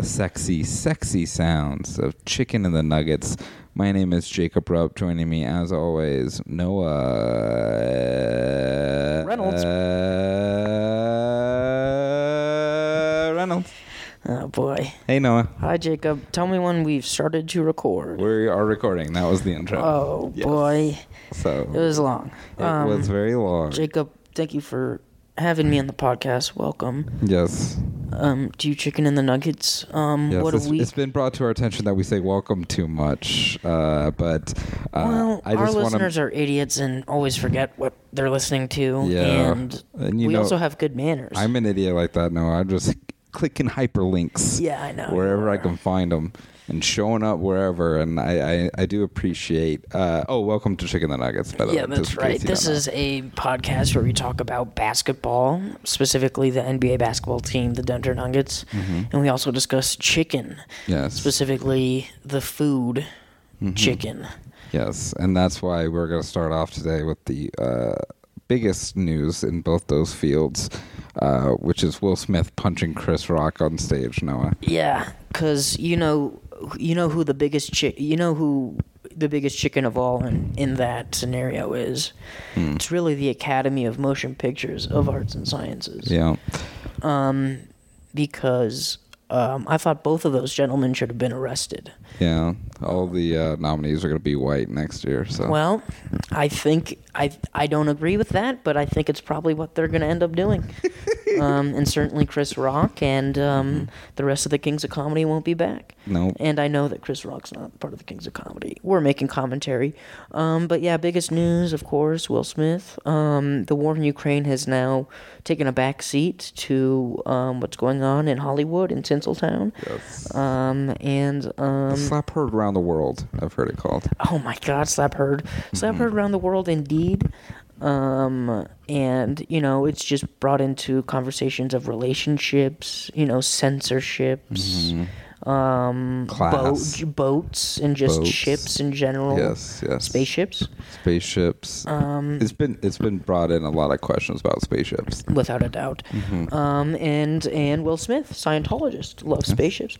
The sexy, sexy sounds of Chicken and the Nuggets. My name is Jacob Rupp. Joining me, as always, Noah Reynolds. Uh, Reynolds. Oh boy. Hey, Noah. Hi Jacob. Tell me when we've started to record. We are recording. That was the intro. Oh Yes. boy. So It was long. it Um, was very long. Jacob, thank you for having me on the podcast. Welcome. yes. Um, to you chicken and the nuggets. Um, Yes, what it's, a week. it's been brought to our attention that we say welcome too much, uh, but uh, well, I our listeners to. are idiots and always forget what they're listening to. Yeah. And, And you we know, also have good manners. I'm an idiot like that. No, I'm just clicking hyperlinks yeah, I know. wherever I can find them and showing up wherever. And I, I, I do appreciate. Uh, oh, welcome to Chicken the Nuggets. By the Yeah, way, that's right. This don't know. is a podcast where we talk about basketball, specifically the NBA basketball team, the Denver Nuggets, Mm-hmm. and we also discuss chicken, yes, specifically the food Mm-hmm. chicken. yes, and that's why we're going to start off today with the. Uh, Biggest news in both those fields, uh, which is Will Smith punching Chris Rock on stage. Noah, Yeah, because you know, you know who the biggest you know who the biggest chicken of all in, in that scenario is. Hmm. It's really the Academy of Motion Pictures of Arts and Sciences. yeah, Um, because um, I thought both of those gentlemen should have been arrested. yeah, all the uh, nominees are going to be white next year. So Well, I think I I don't agree with that, but I think it's probably what they're going to end up doing. um, and certainly Chris Rock and um, the rest of the Kings of Comedy won't be back. no, And I know that Chris Rock's not part of the Kings of Comedy. We're making commentary. Um, but yeah, biggest news, of course, Will Smith. Um, the war in Ukraine has now taken a back seat to um, what's going on in Hollywood, in Tinseltown. yes. Um, and um, Slap heard around the world. I've heard it called. Oh my God, slap heard, slap heard around the world, indeed. Um, and you know, it's just brought into conversations of relationships, you know, censorships, um, Class. boat, boats, and just Boats. ships in general. Yes, yes. spaceships, Spaceships. Um, it's been it's been brought in a lot of questions about spaceships. without a doubt. Um, and and Will Smith, Scientologist, loves spaceships.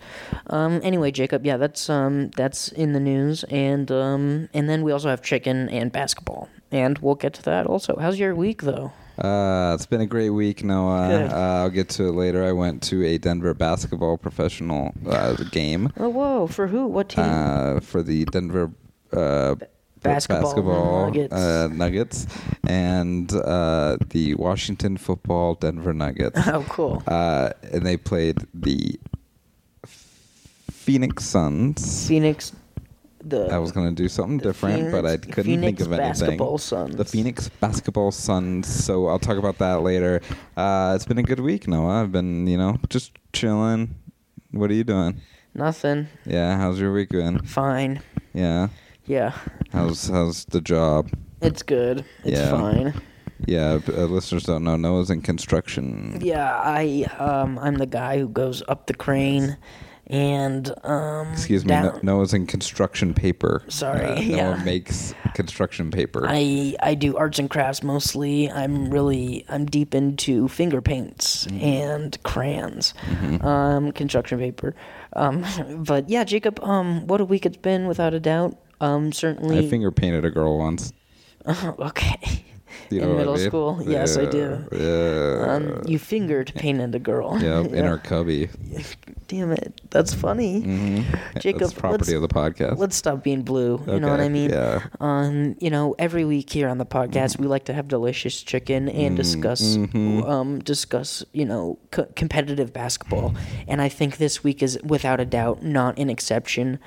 Um, anyway, Jacob, yeah, that's um, that's in the news, and um, and then we also have chicken and basketball, and we'll get to that also. How's your week though? Uh, it's been a great week, Noah. Uh, I'll get to it later. I went to a Denver basketball professional uh, game Oh whoa, for who? What team? uh, for the Denver uh, Basketball basketball Nuggets. Uh, Nuggets and uh, the Washington Football Denver Nuggets. oh, cool. uh, and they played the Phoenix Suns. Phoenix. The I was gonna do something different, but I couldn't Phoenix think of anything. Basketball Suns. The Phoenix Basketball Suns. So I'll talk about that later. Uh, it's been a good week, Noah. I've been, you know, just chilling. What are you doing? nothing. Yeah, how's your week been? Fine. Yeah, Yeah, how's how's the job? it's good. It's Yeah. fine. Yeah, b- uh, listeners don't know. Noah's in construction. Yeah, I um I'm the guy who goes up the crane and um Excuse me, down, no, Noah's in construction paper. Sorry, Uh, yeah. Noah makes construction paper. I I do arts and crafts mostly. I'm really I'm deep into finger paints Mm-hmm. and crayons, um, construction paper. Um, but yeah, Jacob, um, what a week it's been without a doubt. Um, certainly. I finger painted a girl once. okay. You In what I middle mean? school, yes, I do. Yeah. Um, you fingered painted a girl. yeah, in our cubby. Damn it, that's funny. hmm Jacob, That's property let's- of the podcast. Let's stop being blue. You know what I mean? yeah. Um, you know, every week here on the podcast, we like to have delicious chicken and discuss, mhm. um, discuss, you know, co- competitive basketball. And I think this week is without a doubt not an exception.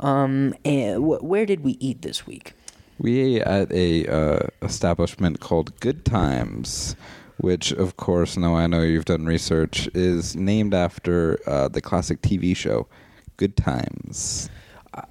Um, and wh- where did we eat this week? We at a uh, establishment called Good Times, which, of course, now I know you've done research, is named after uh, the classic TV show Good Times.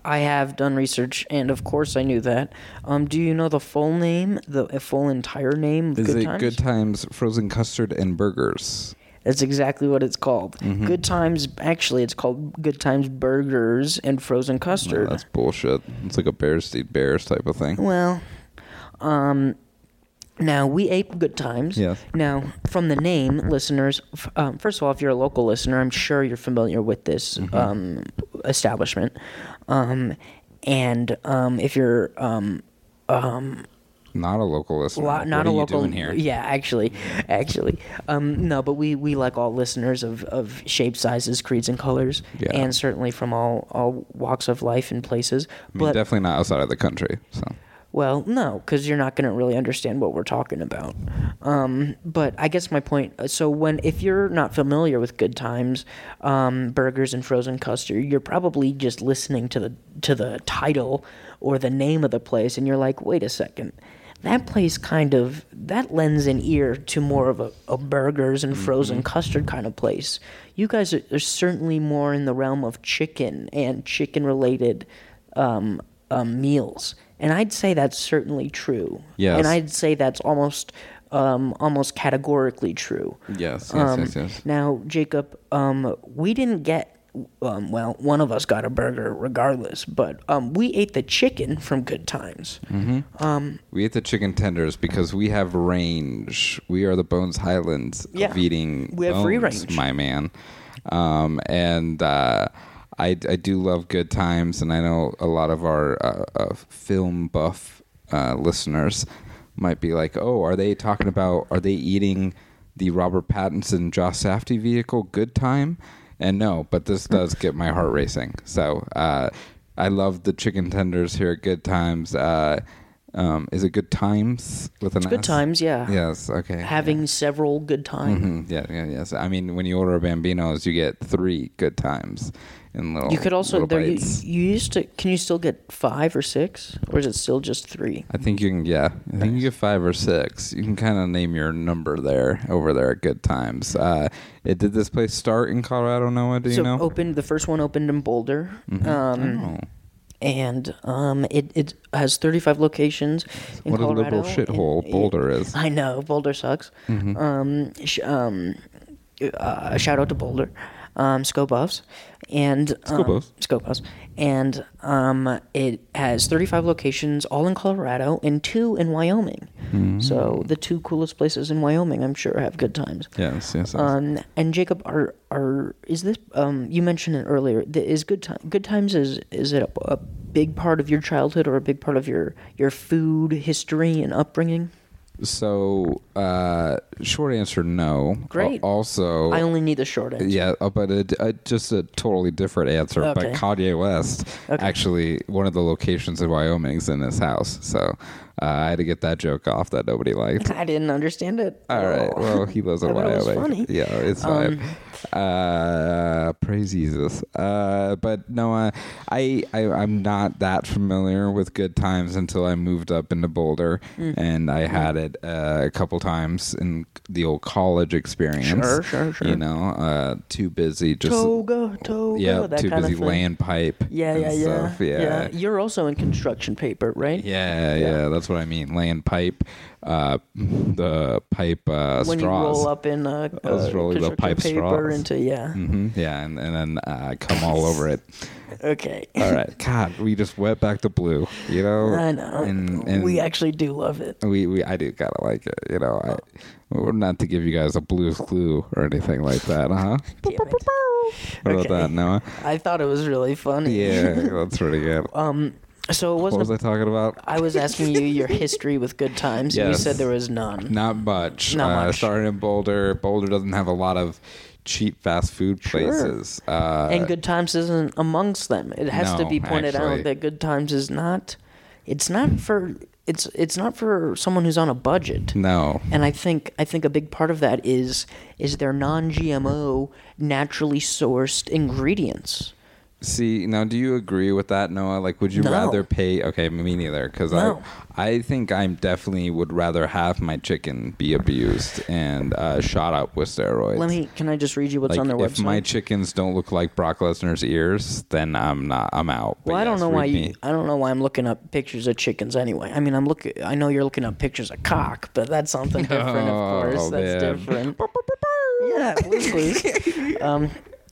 I have done research, and of course I knew that. Um, do you know the full name, the full entire name of Is Good it Times? Good Times Frozen Custard and Burgers? That's exactly what it's called. Mm-hmm. Good Times. Actually, it's called Good Times Burgers and Frozen No, Custard. that's bullshit. It's like a Bears eat Bears type of thing. well, um, Now we ate good times. Yes. Now, from the name, listeners, f- um, first of all, if you're a local listener, I'm sure you're familiar with this Mm-hmm. um, establishment. Um, and um, if you're um, Not a local listener. Lo- Like, not a local. here? Yeah, actually, actually, um, no. But we, we like all listeners of, of shapes, sizes, creeds, and colors, Yeah. and certainly from all all walks of life and places. I mean, but definitely not outside of the country. So well, no, because you're not going to really understand what we're talking about. Um, but I guess my point. uh, So when if you're not familiar with Good Times, um, burgers and frozen custard, you're probably just listening to the to the title or the name of the place, and you're like, wait a second. That place kind of that lends an ear to more of a, a burgers and frozen custard kind of place. You guys are, are certainly more in the realm of chicken and chicken related um, um, meals, and I'd say that's certainly true. Yes. and I'd say that's almost um, almost categorically true. yes, yes, Um, yes, yes. Now, Jacob, um, we didn't get. Um, well, one of us got a burger regardless, but um, we ate the chicken from Good Times. We ate the chicken tenders because we have range. We are the Bones Highlands Yeah. of eating We have free bones, range. my man. Um, and uh, I, I do love good times, and I know a lot of our uh, uh, film buff uh, listeners might be like, "Oh, are they talking about? Are they eating the Robert Pattinson Josh Safdie vehicle, Good Time?" And no, but this does get my heart racing. So uh, I love the chicken tenders here at Good Times. Uh, um, is it Good Times with an it's Good S? Times, yeah. Yes. Okay. Having several good times. Mhm, Yeah, yeah, yes. I mean, when you order a Bambino's, you get three good times in little. You could also there. You, you used to. Can you still get five or six, or is it still just three? I think you can. Yeah, I think you get five or six. You can kind of name your number there over there at Good Times. Uh, it did this place start in Colorado, Noah? Do you so know? opened the first one opened in Boulder, um, Oh. and um, it it has 35 locations in What a Colorado. liberal shithole Boulder is. I know Boulder sucks. Mm-hmm. Um, sh- um, uh, shout out to Boulder, um, Sko Buffs, and um, Buffs. Sko Buffs, and um, it has 35 locations, all in Colorado, and two in Wyoming. Mm-hmm. So the two coolest places in Wyoming, I'm sure, have good times. Yes, yes, yes. Um, and Jacob, are are is this? Um, you mentioned it earlier. th- Is good time? Good times is is it a, a big part of your childhood or a big part of your your food history and upbringing? So, uh, short answer, no. Great. Al- also, I only need the short answer. Yeah, uh, but a, a, just a totally different answer. Okay. But. Kanye West, Okay. actually, one of the locations in Wyoming is in this house. So uh, I had to get that joke off that nobody liked. I didn't understand it. All right. Well, he lives in I thought it was Wyoming. funny. Um, Yeah, it's fine. uh, praise Jesus. Uh, but no, uh, I, I I'm not that familiar with Good Times until I moved up into Boulder, Mm. and I had it uh, a couple times in the old college experience. Sure, sure, sure. You know, uh, too busy just. toga, toga. yeah, too busy laying pipe. Yeah, yeah, yeah, stuff. yeah. You're also in construction paper, right? Yeah, yeah, that's what I mean. Laying pipe, uh, the pipe uh, When straws. you roll up in uh, was uh, rolling the pipe paper straws. into yeah. hmm Yeah, and, and then uh, come all over it. Okay. All right, God, we just went back to blue. You know, I know. And, and we actually do love it. we, we I do kind of like it. You know, I, well, not to give you guys a blues clue or anything like that, huh? What about that, Noah? I thought it was really funny. Yeah, that's pretty good. Um. So it what wasn't. was I talking about? I was asking you your history with good times, and you Yes. said there was none. Not much. Not uh, much. Started in Boulder. Boulder doesn't have a lot of cheap fast food places. Uh, and good times isn't amongst them. It has to no, be pointed actually. out that good times is not. It's not for. It's it's not for someone who's on a budget. no. And I think I think a big part of that is is their non-GMO, naturally sourced ingredients. See, now do you agree with that, Noah? Like, would you No. rather pay? Okay, me neither. Because No. I, I think I'm definitely would rather have my chicken be abused and uh, shot up with steroids. Let me. Can I just read you what's like, on their if website? If my chickens don't look like Brock Lesnar's ears, then I'm not. I'm out. But well, I don't know why you. I don't know why I'm looking up pictures of chickens anyway. I mean, I'm looking. I know you're looking up pictures of cock, but that's something different, of course. Oh, that's different. yeah, blues, blues. um,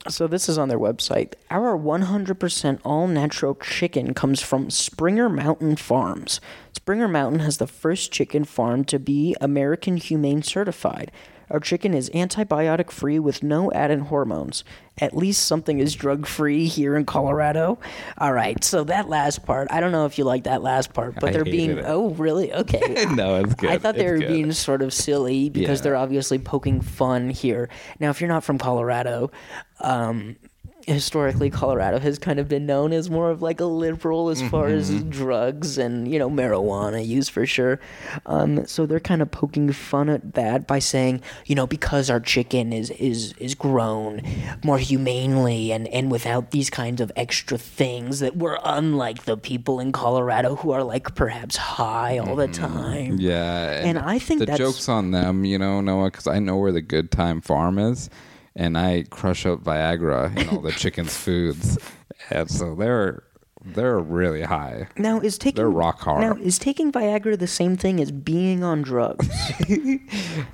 So this is on their website. Our 100% all natural chicken comes from Springer Mountain Farms. Springer Mountain has the first chicken farm to be American Humane certified. Our chicken is antibiotic free with no added hormones. At least something is drug free here in Colorado. All right, so that last part, I don't know if you like that last part, but I they're being it. oh really okay. no, it's good. I thought they It's were good. being sort of silly because Yeah. they're obviously poking fun here. Now, if you're not from Colorado, um, historically Colorado has kind of been known as more of like a liberal as far as Mm-hmm. drugs and you know marijuana use for sure. Um, so they're kind of poking fun at that by saying, you know, because our chicken is is is grown more humanely and and without these kinds of extra things that we're unlike the people in Colorado who are like perhaps high all the time. Mm-hmm. Yeah, And I think the that's- joke's on them, you know, Noah, because I know where the Good Time Farm is, and I crush up Viagra in all the chicken's foods, and so they're they're really high. Now is taking They're rock hard. Now is taking Viagra the same thing as being on drugs?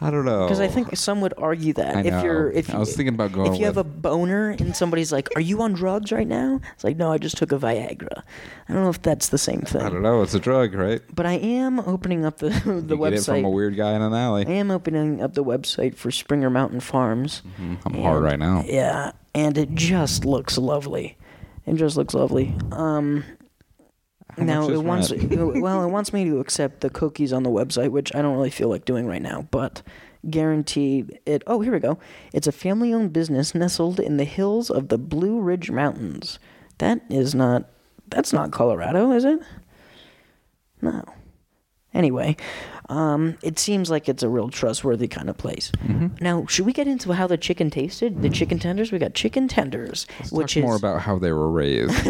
I don't know Because I think some would argue that I if you're know. if you, I was thinking about going if you have a boner and somebody's like, "Are you on drugs right now?" It's like, "No, I just took a Viagra." I don't know if that's the same thing. I don't know. It's a drug, right? but I am opening up the the you get it from a weird guy in an alley. I am opening up the website for Springer Mountain Farms. Mm-hmm. I'm hard right now. Yeah, and it just looks lovely. It just looks lovely. Um, now much is it wants well, it wants me to accept the cookies on the website, which I don't really feel like doing right now, but guaranteed it. Oh, here we go. It's a family-owned business nestled in the hills of the Blue Ridge Mountains. That is not. That's not Colorado, is it? No. Anyway, um, it seems like it's a real trustworthy kind of place. Mm-hmm. Now, should we get into how the chicken tasted? The chicken tenders. We got chicken tenders, which Talk is more about how they were raised.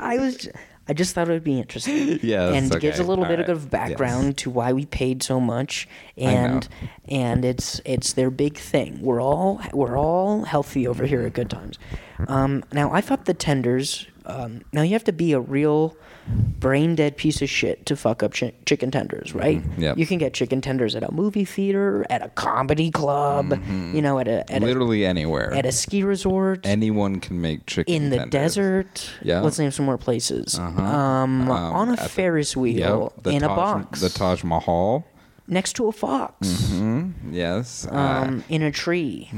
I was. I just thought it would be interesting. Yes, and gives a little all bit right, of background to why we paid so much, and and it's it's their big thing. We're all we're all healthy over here at Good Times. Um, now, I thought the tenders. Um, now you have to be a real brain dead piece of shit to fuck up chi- chicken tenders, right? Mm-hmm. yep. You can get chicken tenders at a movie theater, at a comedy club, you know, at a at a, Literally anywhere. at a ski resort Anyone can make chicken in the tenders. desert. Yeah. Let's name some more places. Uh-huh. Um, Um, on a at the- Ferris wheel Yep, the in a box The Taj Mahal. next to a fox. Mm, yes. uh, Um, in a tree.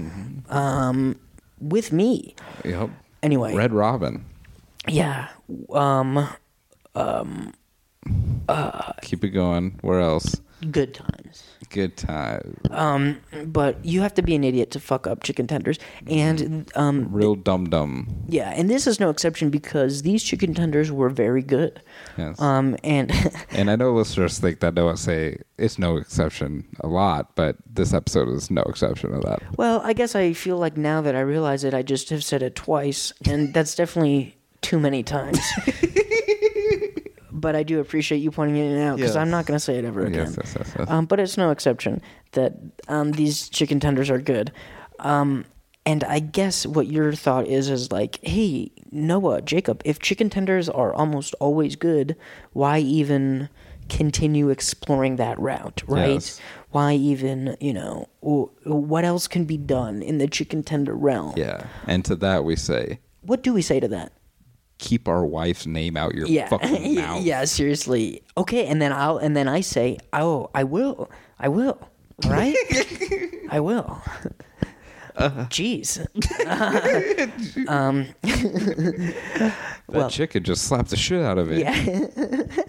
Um, with me. yep. Anyway. Red Robin. Yeah. Um, Keep it going. Where else? good times. Good time. Um, but you have to be an idiot to fuck up chicken tenders. And um, Real dum dum. yeah, and this is no exception because these chicken tenders were very good. Yes. Um, and and I know listeners think that Noah say it's no exception a lot, but this episode is no exception to that. Well, I guess I feel like now that I realize it, I just have said it twice, and that's definitely too many times. but I do appreciate you pointing it out because Yes. I'm not going to say it ever again. Yes, yes, yes, yes. Um, but it's no exception that um, these chicken tenders are good. Um, and I guess what your thought is is like, hey, Noah, Jacob, if chicken tenders are almost always good, why even continue exploring that route, right? Yes. Why even, you know, w- what else can be done in the chicken tender realm? yeah. And to that we say, What do we say to that? Keep our wife's name out your Yeah, fucking mouth. yeah, seriously. Okay, and then I'll and then I say, oh, I will, I will, all right, I will. Uh, Jeez. um, That well, chicken just slapped the shit out of it. yeah.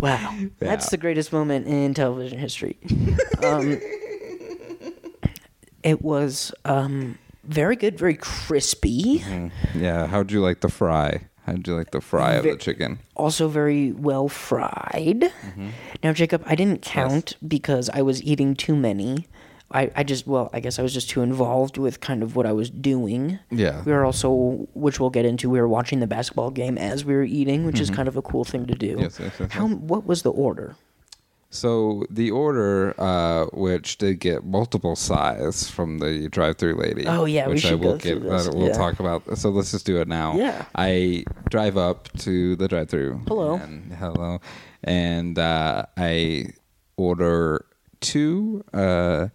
wow, that's the greatest moment in television history. Um, it was um, very good, very crispy. Mm-hmm. Yeah. How'd you like the fry? How'd you like the fry of the chicken? also very well fried. Mm-hmm. Now, Jacob, I didn't count because I was eating too many. I, I just, well, I guess I was just too involved with kind of what I was doing. Yeah. We were also, which we'll get into, we were watching the basketball game as we were eating, which is mm-hmm. kind of a cool thing to do. Yes, yes, yes, How, what was the order? So the order, uh, which did get multiple size from the drive-through lady. Oh, yeah, we which I should will go through get. this, Uh, we'll yeah. talk about. So let's just do it now. Yeah. I drive up to the drive-through. Hello. And, hello, and uh, I order two uh,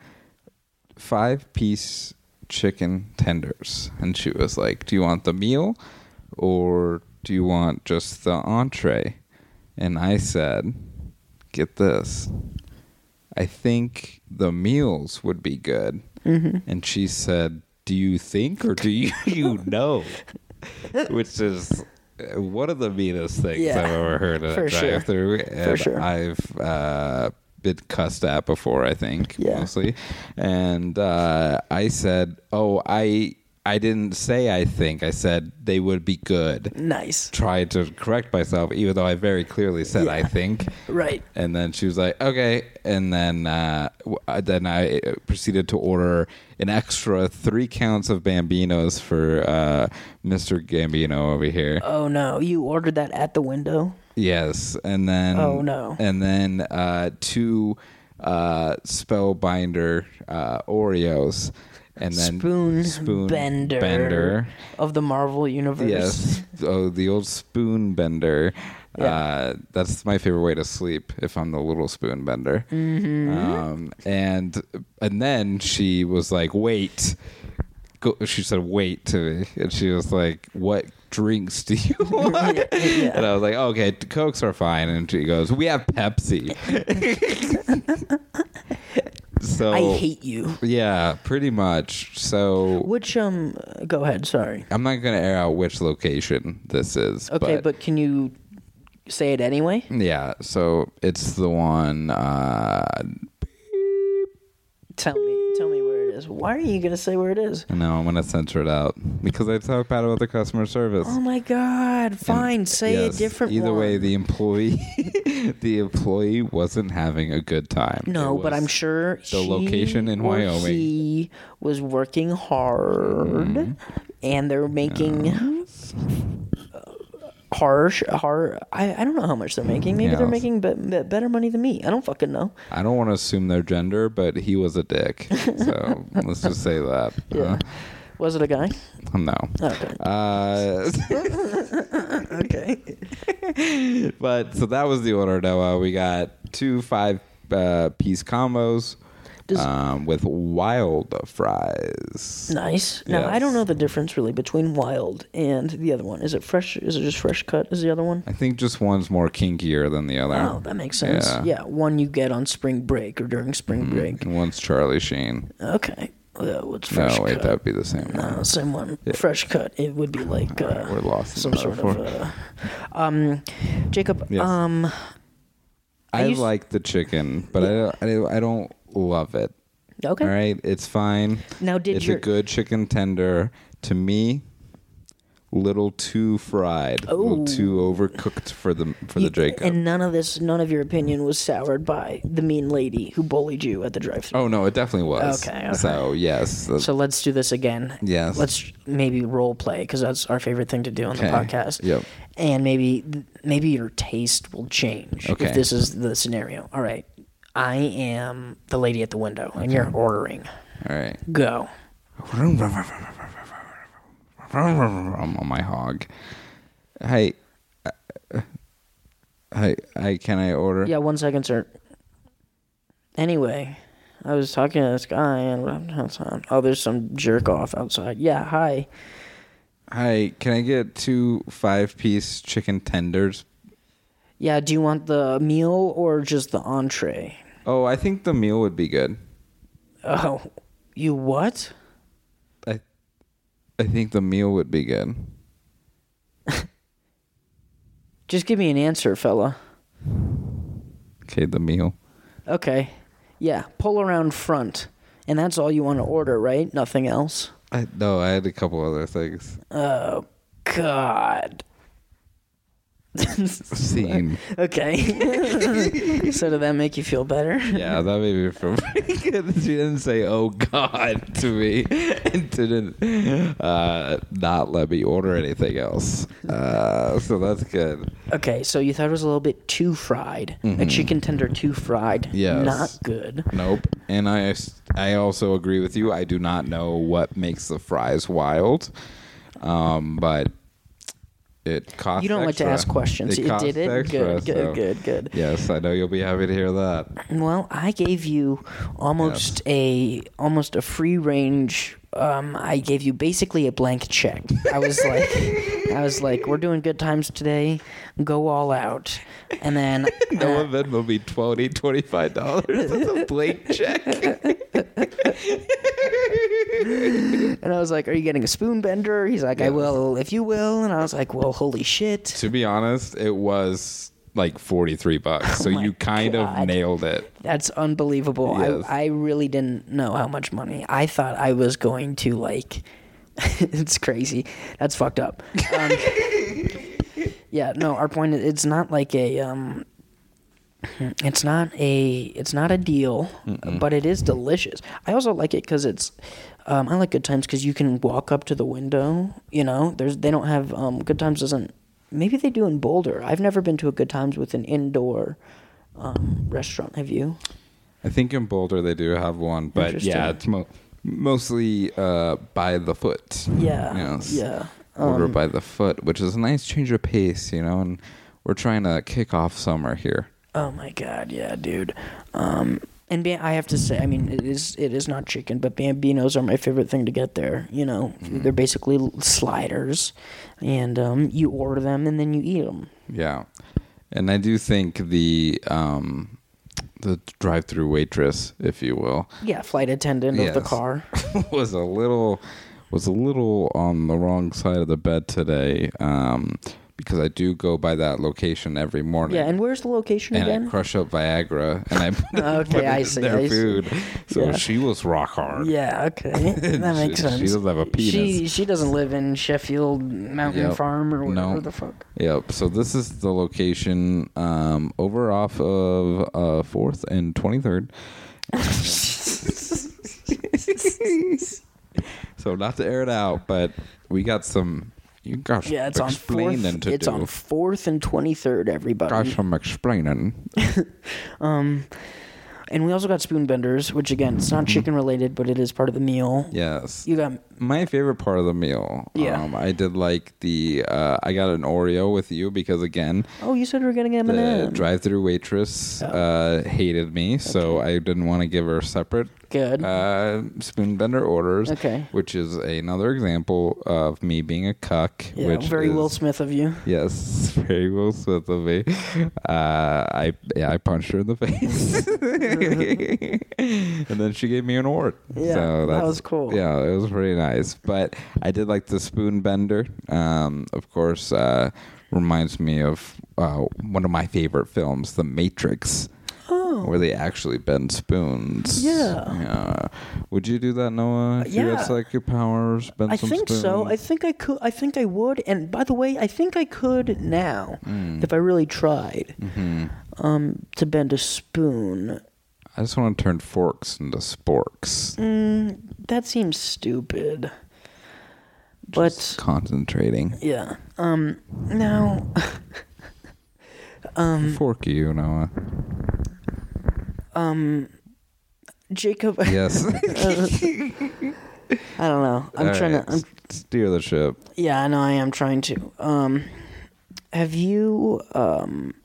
five piece chicken tenders. And she was like, Do you want the meal or do you want just the entree? And I said, Get this. I think the meals would be good. Mm-hmm. And she said, Do you think or do you, you know? Which is uh, one of the meanest things Yeah, I've ever heard for a sure. drive through. And sure. I've uh, been cussed at before, I think, Yeah. mostly. And uh, I said, Oh, I. I didn't say I think. I said they would be good. Nice. Tried to correct myself, even though I very clearly said I think. Right. And then she was like, "Okay." And then, uh, uh, then I uh, proceeded to order an extra three counts of Bambinos for uh, Mr. Gambino over here. Oh no, you ordered that at the window? Yes, and then Oh, no. and then uh, two uh, Spellbinder uh, Oreos, and then Spoon, spoon bender, bender. of the Marvel universe. Yes. oh, the old spoon bender. Uh, that's my favorite way to sleep if I'm the little spoon bender. Mm-hmm. Um, and and then she was like, "Wait." Go, she said, "Wait" to me, and she was like, "What drinks do you want?" Yeah. And I was like, "Okay, cokes are fine." And she goes, "We have Pepsi." so I hate you. Yeah, pretty much. So Which um, go ahead. Sorry. I'm not going to air out which location this is. Okay, but, can you say it anyway? yeah, so it's the one. Uh, Tell me, tell me where it is. Why are you gonna say where it is? no, I'm going to censor it out because I talk bad about the customer service. Oh my god! Fine, say Yes, a different Either one. way, the employee, the employee wasn't having a good time. No, It but was- I'm sure the she location in or Wyoming. He was working hard, Mm-hmm. and they're making harsh, hard. I, I don't know how much they're making. Maybe they're making be, be- better money than me. I don't fucking know. I don't want to assume their gender, but he was a dick. So let's just say that. Yeah. Was it a guy? Uh, no. Okay. Uh, Okay. but so that was the order, Noah. We got two five uh, piece combos Does- um, with wild fries. Nice. Now I don't know the difference really between wild and the other one. Is it fresh? Is it just fresh cut? Is the other one? I think just one's more kinkier than the other. Oh, that makes sense. Yeah. Yeah. one you get on spring break or during spring break. And one's Charlie Sheen. Okay. Uh, what's fresh No, wait, cut? that'd be the same one. No, same one. Fresh cut. It would be like uh, We're lost some sort of. Uh, um, Jacob. Yes. Um, I, I used- like the chicken, but I, I I don't love it. okay. All right, it's fine. Now, did it's your a good chicken tender. To me, little too fried, a Oh. little too overcooked for the for the Jacob. and none of this, none of your opinion was soured by the mean lady who bullied you at the drive-thru. oh no, it definitely was. Okay, okay. So yes, So let's do this again. Yes. Let's maybe role play because that's our favorite thing to do on the Okay. podcast. Yep. And maybe maybe your taste will change Okay. if this is the scenario. All right. I am the lady at the window, and you're ordering. all right. Go. I'm on my hog. Hey, uh, hey, hey, can I order? Yeah, one second, sir. Anyway, I was talking to this guy, and oh, there's some jerk off outside. Yeah, hi. Hi, can I get two five piece chicken tenders? Yeah, do you want the meal or just the entree? Oh, I think the meal would be good. Oh, you what? I, I think the meal would be good. Just give me an answer, fella. Okay, the meal. Okay. Yeah, pull around front. And that's all you want to order, right? Nothing else? I no, I had a couple other things. Oh, God. Scene. okay. so did that make you feel better? yeah, that made me feel pretty good. She didn't say "Oh God" to me, and didn't uh, not let me order anything else. Uh, so that's good. Okay, so you thought it was a little bit too fried. A chicken tender too fried. Mm-hmm. Yes. Not good. Nope. And I, I also agree with you. I do not know what makes the fries wild, um, but it costs. You don't like to ask questions. It, costs did it? extra, good, good, so- good, good. Yes, I know you'll be happy to hear that. Well, I gave you almost a almost a free range. Um, I gave you basically a blank check. I was like, I was like, we're doing good times today. Go all out, and then No uh, event will be 20 $25. That's a blank check. and I was like, "Are you getting a spoon bender?" He's like, "I will if you will," and I was like, "Well, holy shit." to be honest, it was like 43 bucks. So Oh my you kind of nailed it. That's unbelievable. Yes. I I really didn't know how much money. I thought I was going to like. it's crazy. That's fucked up. Um, yeah. No. Our point. is It's not like a. Um, it's not a. It's not a deal, but it is delicious. I also like it because it's. Um, I like Good Times because you can walk up to the window. You know, there's they don't have um, Good Times doesn't. Maybe they do in Boulder. I've never been to a Good Times with an indoor um, restaurant. Have you? I think in Boulder they do have one, but yeah, it's mo- mostly uh, by the foot. Yeah. Yes. Yeah. Order Um, by the foot, which is a nice change of pace, you know, and we're trying to kick off summer here. Oh my god, yeah, dude. Um, and I have to say, I mean, it is it is not chicken, but Bambinos are my favorite thing to get there. You know, Mm-hmm. they're basically sliders, and um, you order them and then you eat them. Yeah, and I do think the um, the drive-through waitress, if you will, Yeah, flight attendant of the car. was a little was a little on the wrong side of the bed today um, because I do go by that location every morning. Yeah, and where's the location and again? I crush up Viagra and I put, Okay, put it I in see, their I see. food. So Yeah. she was rock hard. yeah, okay, that makes She- sense. she doesn't have a She penis. she doesn't live in Sheffield Mountain Yep. Farm or whatever the fuck. Yep. So this is the location um, over off of uh, Fourth and Twenty Third. so not to air it out, but we got some. You got Yeah, it's on fourth. to It's do. on fourth and twenty third. Everybody. got some explaining. Um, and we also got spoon benders, which again, it's not chicken related, but it is part of the meal. Yes. You got My favorite part of the meal. Yeah. Um, I did like the. Uh, I got an Oreo with you because again, oh, you said we were getting M and the M. drive-through waitress uh, hated me, so I didn't want to give her separate Good. uh, spoon bender orders. Okay. Which is another example of me being a cuck. yeah, which very is, Will Smith of you. Yes, very Will Smith of me. Uh, I yeah, I punched her in the face, and then she gave me an award. Yeah, so that was cool. Yeah, it was pretty nice. But I did like the Spoonbender. Um, of course, uh, reminds me of uh, one of my favorite films, The Matrix. Oh. Where they actually bend spoons. Yeah. Yeah. Would you do that, Noah? If you Yeah. had psychic powers, bend I some think so. I think I could. I think I would. And by the way, I think I could now Mm. if I really tried Mm-hmm. um, to bend a spoon. I just want to turn forks into sporks. Mm, that seems stupid. But Concentrating. yeah. Um. Now. um. Fork you, Noah. Um. Jacob. Yes. I don't know. I'm All trying right, to. I'm, steer the ship. yeah, I know. I am trying to. Um. Have you um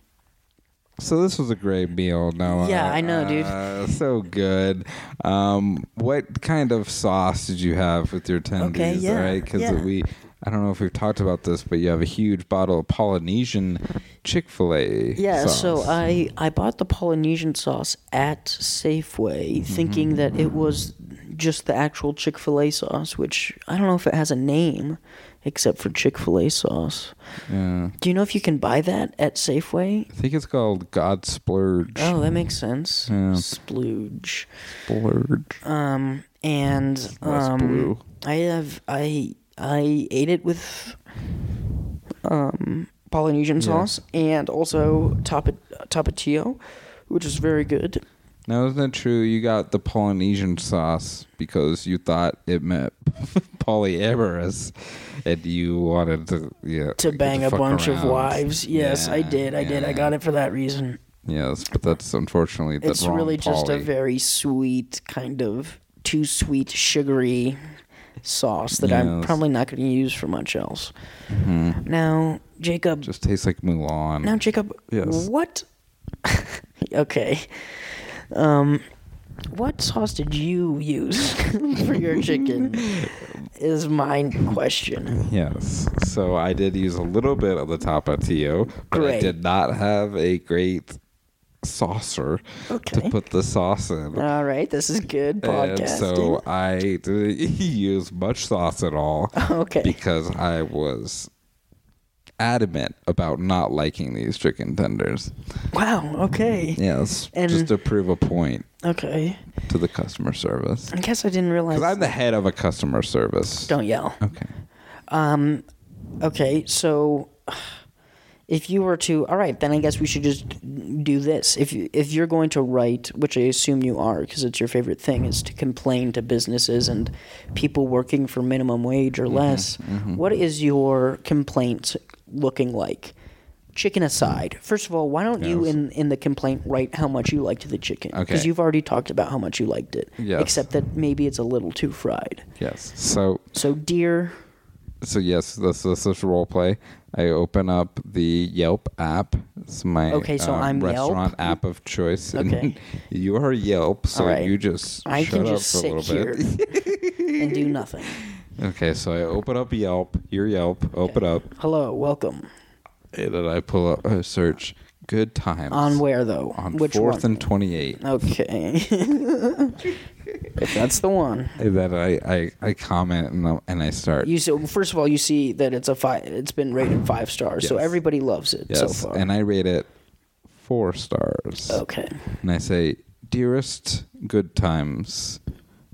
So this was a great meal, Noah. Yeah, I know, dude. Uh, so good. Um, what kind of sauce did you have with your tendies? Okay, yeah, right? Because yeah. we, I don't know if we've talked about this, but you have a huge bottle of Polynesian Chick Fil A. Yeah, so I I bought the Polynesian sauce at Safeway, thinking that it was just the actual Chick Fil A sauce, which I don't know if it has a name except for Chick Fil A sauce. yeah. Do you know if you can buy that at Safeway? I think it's called God Splurge. Oh, that makes sense. Yeah. Splooge. Splurge. Um, and um, blue. I have I I ate it with um Polynesian sauce and also tapa, tapatio, which is very good. Now, isn't it true you got the Polynesian sauce because you thought it meant polyamorous and you wanted to yeah to bang a fuck bunch of around. wives. Yes, I did. I did. I yeah. got it for that reason. Yes, but that's unfortunately the It's wrong really just a poly. very sweet kind of too sweet, sugary sauce that I'm Yes. probably not going to use for much else. Now, Jacob. Just tastes like Mulan. now, Jacob. Yes. What? okay. Um, what sauce did you use for your chicken? Is my question. Yes. So I did use a little bit of the Tapatio, but I Great. did not have a great saucer Okay. to put the sauce in. All right, this is good and so I didn't use much sauce at all okay. because I was adamant about not liking these chicken tenders. wow. Okay. Yes, And- just to prove a point Okay. to the customer service. I guess I didn't realize. Because I'm the head of a customer service. Don't yell. Okay. Um, okay, so if you were to, all right, then I guess we should just do this. If you if you're going to write, which I assume you are, because it's your favorite thing, is to complain to businesses and people working for minimum wage Mm-hmm, or less. what is your complaint looking like? Chicken aside, first of all, why don't you in in the complaint write how much you liked the chicken? Because Okay. you've already talked about how much you liked it. Yes. Except that maybe it's a little too fried. Yes. So So, dear so yes, this this is role play. I open up the Yelp app. It's my Okay, so um, I'm Yelp? app of choice. and Okay. you are Yelp, so right. you just I shut can up just for a sit little here bit. and do nothing. okay, so I open up Yelp. Your Yelp. Open up, Hello, welcome. and then I pull up a search. Good times On where though? on Which fourth one? and twenty eight. okay. if that's the one. That I, I, I comment and, I- and I start. You so first of all you see that it's a five. It's been rated five stars, so Yes. everybody loves it yes, so far. and I rate it four stars. okay. And I say, dearest good times.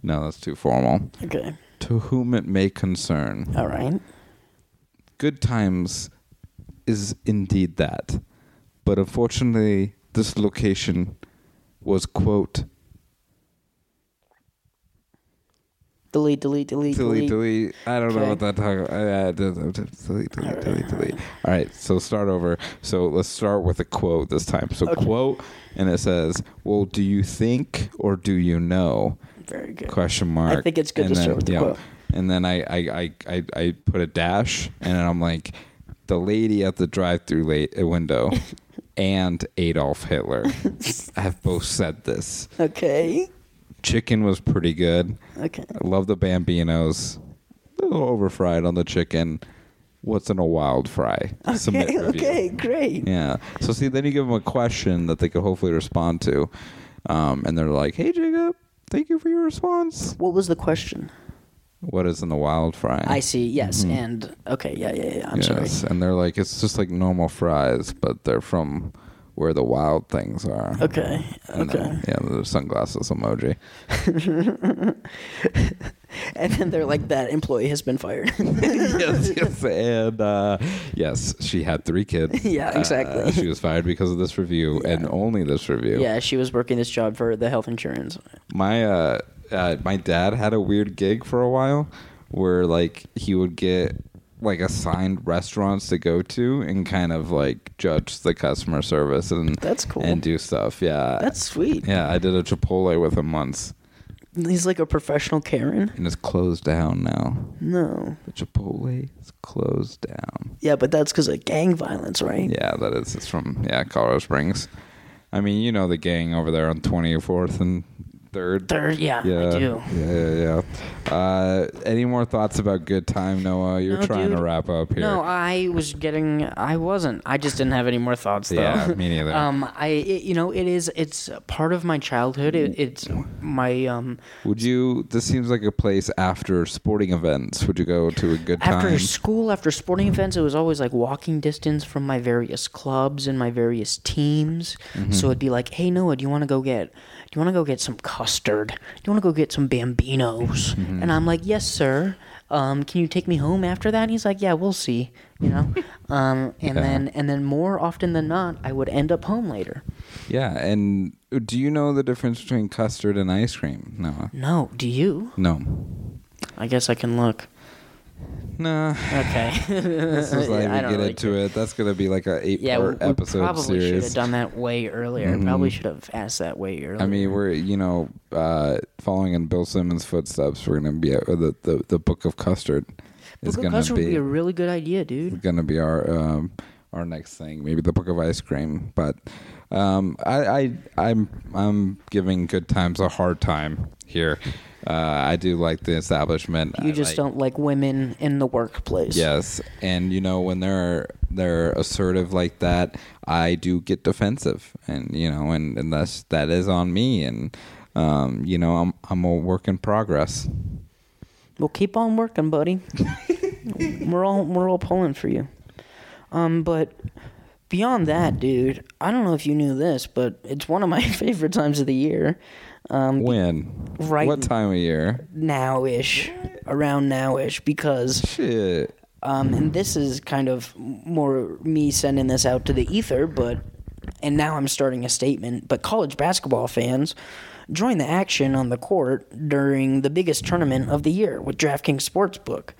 No, that's too formal. Okay. To whom it may concern, All right. good times is indeed that. But unfortunately, this location was, quote, Delete. Delete. Delete. delete, Delete. delete. I don't know what that talk. I, I, delete, delete, delete, delete. All right, so start over. So let's start with a quote this time. So quote, and it says, "Well, do you think or do you know?" Very good. Question mark. I think it's good to start with the quote. And then I, I, I, I, put a dash, and then I'm like, the lady at the drive-through late uh, window and Adolf Hitler have both said this. Okay. Chicken was pretty good. Okay. I love the Bambinos. A little overfried on the chicken. What's in a wild fry? Okay. Okay. Great. Yeah. So see, then you give them a question that they could hopefully respond to, um, and they're like, "Hey, Jacob, thank you for your response. What was the question? What is in the wild fry?" I see. Yes. Mhm. And okay. Yeah. Yeah. Yeah. I'm yes. sorry. And they're like, "It's just like normal fries, but they're from where the wild things are." Okay. And Okay. then, yeah, the sunglasses emoji. and then they're like, that employee has been fired. yes, yes, and uh, yes, she had three kids. Yeah, exactly. Uh, she was fired because of this review and only this review. yeah, she was working this job for the health insurance. My uh, uh, my dad had a weird gig for a while, where like he would get like assigned restaurants to go to and kind of like judge the customer service and That's cool. and do stuff. Yeah, That's sweet. yeah. I did a Chipotle with him once, He's like a professional Karen. and it's closed down now. No. The Chipotle is closed down. Yeah, but that's because of gang violence, right? Yeah, that is. It's from yeah, Colorado Springs. I mean, you know the gang over there on Twenty Fourth and Third. Third, yeah, Yeah, I do. yeah, yeah, yeah. Uh, any more thoughts about Good Time, Noah? You're No, trying dude. to wrap up here. No, I was getting. I wasn't. I just didn't have any more thoughts, though. Yeah, me neither. um, I, it, you know, it is. It's part of my childhood. It, it's my um. Would you? This seems like a place after sporting events. Would you go to a Good Time? After school, after sporting events, it was always like walking distance from my various clubs and my various teams. Mm-hmm. So it'd be like, "Hey Noah, do you want to go get? Do you want to go get some custard? Do you want to go get some bambinos?" Mm-hmm. And I'm like, "Yes, sir. Um, can you take me home after that?" And he's like, "Yeah, we'll see." You know, um, and Yeah. then and then more often than not, I would end up home later. Yeah, and do you know the difference between custard and ice cream? No, No, do you? no. I guess I can look. Nah. Okay. This is like I we get really into it. That's gonna be like a eight Yeah, part we episode probably should have done that way earlier. Probably should have asked that way earlier. I mean, we're you know uh, following in Bill Simmons' footsteps. We're gonna be uh, the, the the Book of Custard is of gonna Custard would be, be a really good idea, dude. gonna be our um, our next thing. Maybe the Book of Ice Cream, but um, I, I I'm I'm giving Good Times a hard time here. Uh, I do like the establishment. You I just like- don't like women in the workplace. Yes, and you know when they're they're assertive like that, I do get defensive, and you know, and, and that's that is on me, and um, you know, I'm I'm a work in progress. Well, keep on working, buddy. we're all we're all pulling for you. Um, but beyond that, dude, I don't know if you knew this, but it's one of my favorite times of the year. Um, When? Right- What time of year? now-ish, around now-ish, because Shit. um, and this is kind of more me sending this out to the ether, but and now I'm starting a statement. But college basketball fans, join the action on the court during the biggest tournament of the year with DraftKings Sportsbook.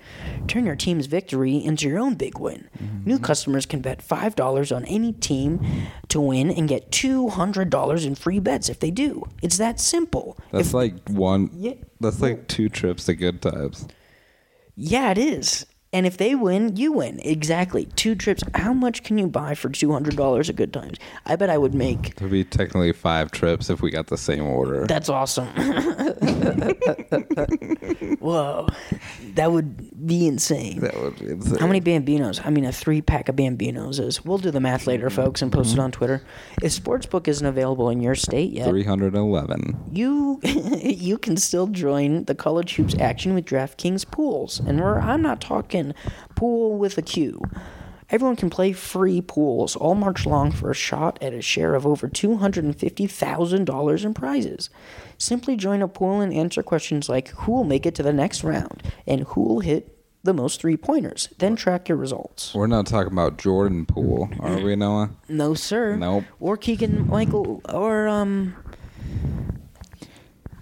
Turn your team's victory into your own big win. Mm-hmm. New customers can bet five dollars on any team to win and get two hundred dollars in free bets if they do. It's that simple. That's If- like one. Yeah. That's like two trips to good times. Yeah, it is. And if they win, you win. Exactly. Two trips. How much can you buy for two hundred dollars at Good Times? I bet I would make. It'd be technically five trips if we got the same order. That's awesome. Whoa, that would be insane. that would be insane. How many Bambinos? I mean, a three pack of Bambinos is. We'll do the math later, mm-hmm. folks, and post it mm-hmm. on Twitter. If Sportsbook isn't available in your state yet, Three hundred eleven. you you can still join the college hoops action with DraftKings pools, and we're I'm not talking pool with a Q. Everyone can play free pools all March long for a shot at a share of over $250,000 in prizes. Simply join a pool and answer questions like who will make it to the next round and who will hit the most three pointers. Then track your results. We're not talking about Jordan Poole, are we, Noah? No, sir. Nope. Or Keegan Michael or um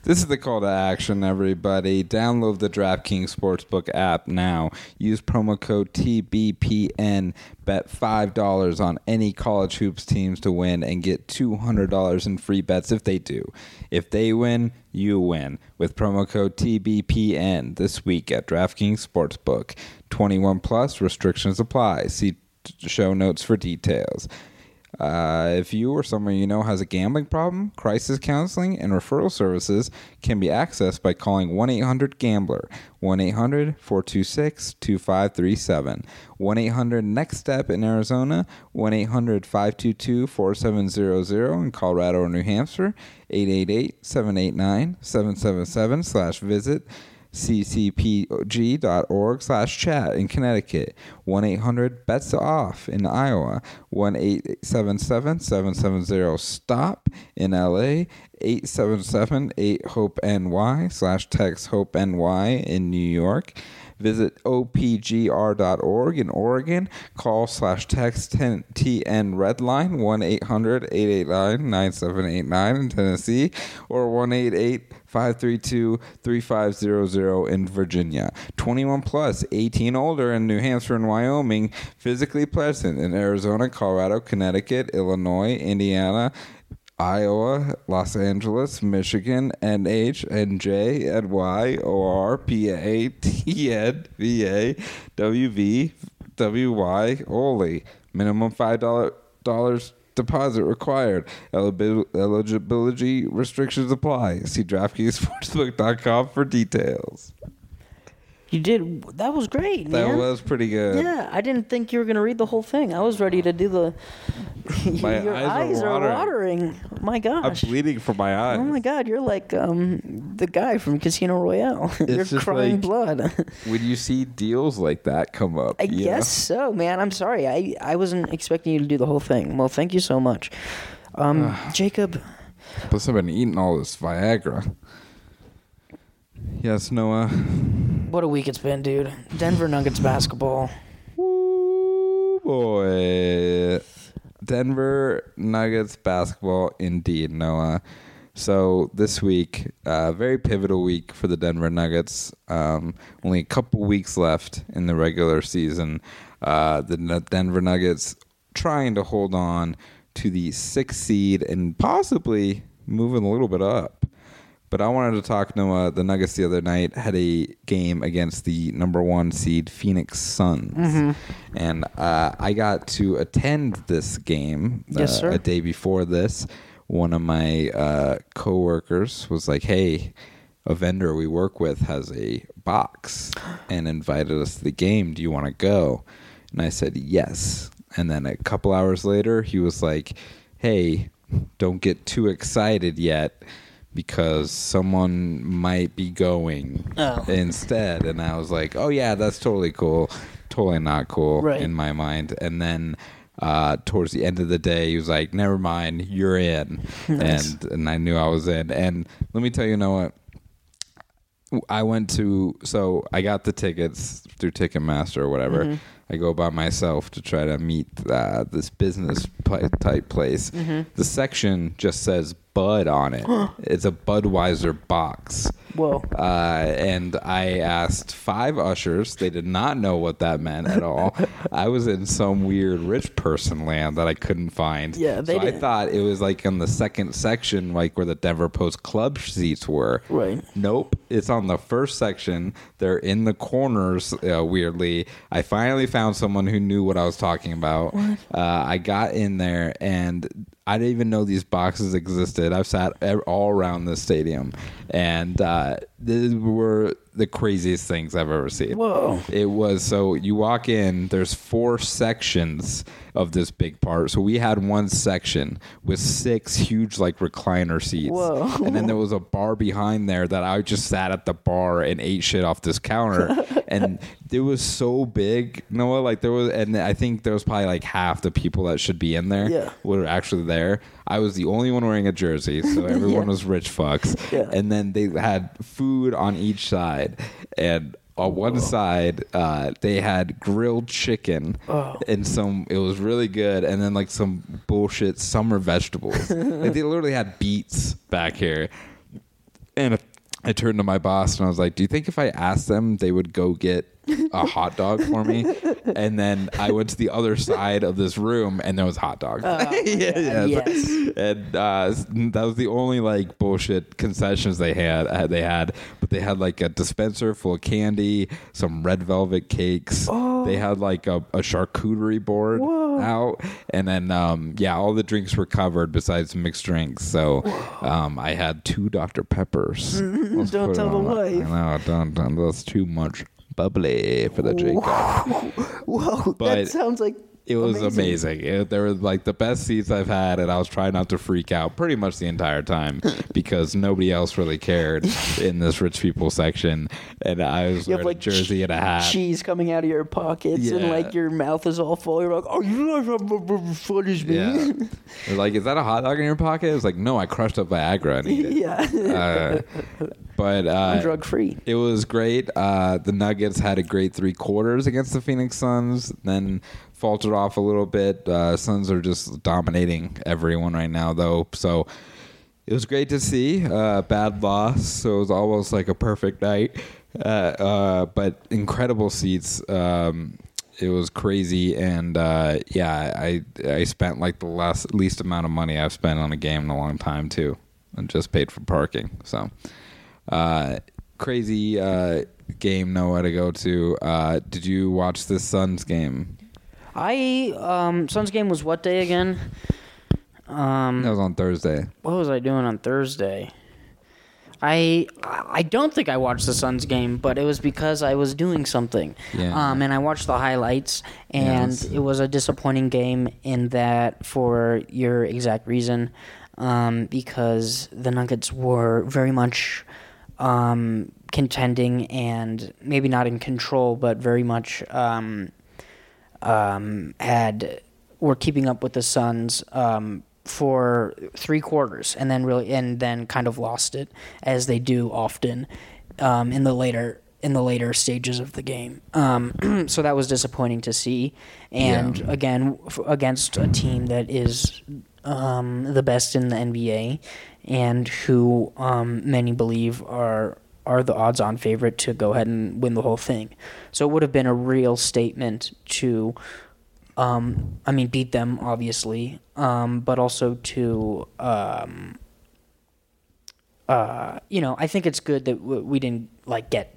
This is the call to action, everybody. Download the DraftKings Sportsbook app now. Use promo code TBPN. Bet $5 on any college hoops teams to win and get $200 in free bets if they do. If they win, you win with promo code TBPN this week at DraftKings Sportsbook. 21 plus restrictions apply. See show notes for details. Uh, if you or someone you know has a gambling problem, crisis counseling and referral services can be accessed by calling 1 800 Gambler, 1 800 426 2537, 1 800 Next Step in Arizona, 1 800 522 4700 in Colorado or New Hampshire, 888 789 777 slash visit ccpg.org slash chat in Connecticut, 1-800-BETS-OFF in Iowa, 1-877-770-STOP in LA, 877-8-HOPE-NY slash text HOPE-NY in New York. Visit opgr.org in Oregon. Call slash text 10 TN Redline 1 800 889 9789 in Tennessee or 1 532 3500 in Virginia. 21 plus, 18 older in New Hampshire and Wyoming. Physically present in Arizona, Colorado, Connecticut, Illinois, Indiana. Iowa, Los Angeles, Michigan, NH, NJ, NY, OR, PA, TN, VA, WY, only. Minimum $5 deposit required. Eligibility restrictions apply. See DraftKingsSportsbook.com for details. You did that was great, That man. was pretty good. Yeah, I didn't think you were gonna read the whole thing. I was ready to do the. My Your eyes eyes, are are watering. watering. My gosh. I'm bleeding from my eyes. Oh my god, you're like um the guy from Casino Royale. you're crying like- blood. When you see deals like that come up, I guess so, man. I'm sorry. I I wasn't expecting you to do the whole thing. Well, thank you so much. Um, Jacob. Plus, I've been eating all this Viagra. Yes, Noah. what a week it's been, dude. Denver Nuggets basketball. Woo boy. Denver Nuggets basketball, indeed, Noah. So this week, uh, very pivotal week for the Denver Nuggets. Um, only a couple weeks left in the regular season. Uh, the N- Denver Nuggets trying to hold on to the sixth seed and possibly moving a little bit up. But I wanted to talk Noah. The Nuggets the other night had a game against the number one seed Phoenix Suns, and uh, I got to attend this game uh, Yes, sir. a day before this. One of my uh, coworkers was like, "Hey, a vendor we work with has a box and invited us to the game. Do you want to go?" And I said yes. And then a couple hours later, he was like, "Hey, don't get too excited yet." Because someone might be going Oh. instead, and I was like, "Oh yeah, that's totally cool, totally not cool Right. in my mind." And then uh, towards the end of the day, he was like, "Never mind, you're in," Nice. and and I knew I was in. And let me tell you, know what? I went to so I got the tickets through Ticketmaster or whatever. Mm-hmm. I go by myself to try to meet uh, this business type place. Mm-hmm. The section just says Bud on it. it's a Budweiser box. Whoa. Uh, and I asked five ushers. They did not know what that meant at all. I was in some weird rich person land that I couldn't find. Yeah, they so I didn't- thought it was like in the second section, like where the Denver Post club seats were. Right. Nope, it's on the first section. They're in the corners. Uh, weirdly, I finally found someone who knew what I was talking about. Uh, I got in there and I didn't even know these boxes existed. I've sat all around this stadium, and uh, these were the craziest things I've ever seen. Whoa. It was so you walk in, there's four sections of this big part. So we had one section with six huge like recliner seats. Whoa. And then there was a bar behind there that I just sat at the bar and ate shit off this counter. and it was so big, Noah. Like there was and I think there was probably like half the people that should be in there Yeah. were actually there. I was the only one wearing a jersey, so everyone was rich fucks. Yeah. And then they had food on each side. And on one side, uh, they had grilled chicken Oh. and some. It was really good, and then like some bullshit summer vegetables. like they literally had beets back here, and I turned to my boss and I was like, "Do you think if I asked them, they would go get a hot dog for me?" And then I went to the other side of this room, and there was hot dogs. yeah, yeah. yes. And uh, that was the only like bullshit concessions they had. Uh, they had, but they had like a dispenser full of candy, some red velvet cakes. They had like a, a charcuterie board out, and then um, yeah, all the drinks were covered besides mixed drinks. So um, I had two Dr Peppers. Don't tell the on that. wife. I know, don't, don't. That's too much bubbly for the Jacob. Whoa. But that sounds like It was amazing. It, they were like the best seats I've had, and I was trying not to freak out pretty much the entire time because nobody else really cared in this rich people section, and I was You wearing have like a jersey and a hat. cheese coming out of your pockets and like your mouth is all full. You're like, oh, you guys fun as me. Yeah, like, is that a hot dog in your pocket? It's like, no, I crushed up Viagra and ate it. yeah. Uh, but uh, I'm drug free. It was great. Uh, the Nuggets had a great three quarters against the Phoenix Suns, then faltered off a little bit. Uh, Suns are just dominating everyone right now, though. So it was great to see. Uh, bad loss, so it was almost like a perfect night. Uh, uh, but incredible seats. Um, it was crazy, and uh, yeah, I I spent like the last least amount of money I've spent on a game in a long time too, and just paid for parking. So uh, crazy game nowhere to go to. Did you watch this Suns game? I um Suns game was what day again? Um That was on Thursday. what was I doing on Thursday? I I don't think I watched the Suns game, but it was because I was doing something. Yeah. Um, and I watched the highlights, and Yes. it was a disappointing game in that for your exact reason, um, because the Nuggets were very much um, contending and maybe not in control, but very much um, um, had were keeping up with the Suns um, for three quarters, and then really and then kind of lost it as they do often um, in the later in the later stages of the game. Um, so that was disappointing to see, and Yeah. again f- against a team that is um, the best in the NBA, and who um, many believe are are the odds-on favorite to go ahead and win the whole thing. So it would have been a real statement to, um, I mean, beat them obviously, um, but also to, um, uh, you know, I think it's good that w- we didn't like get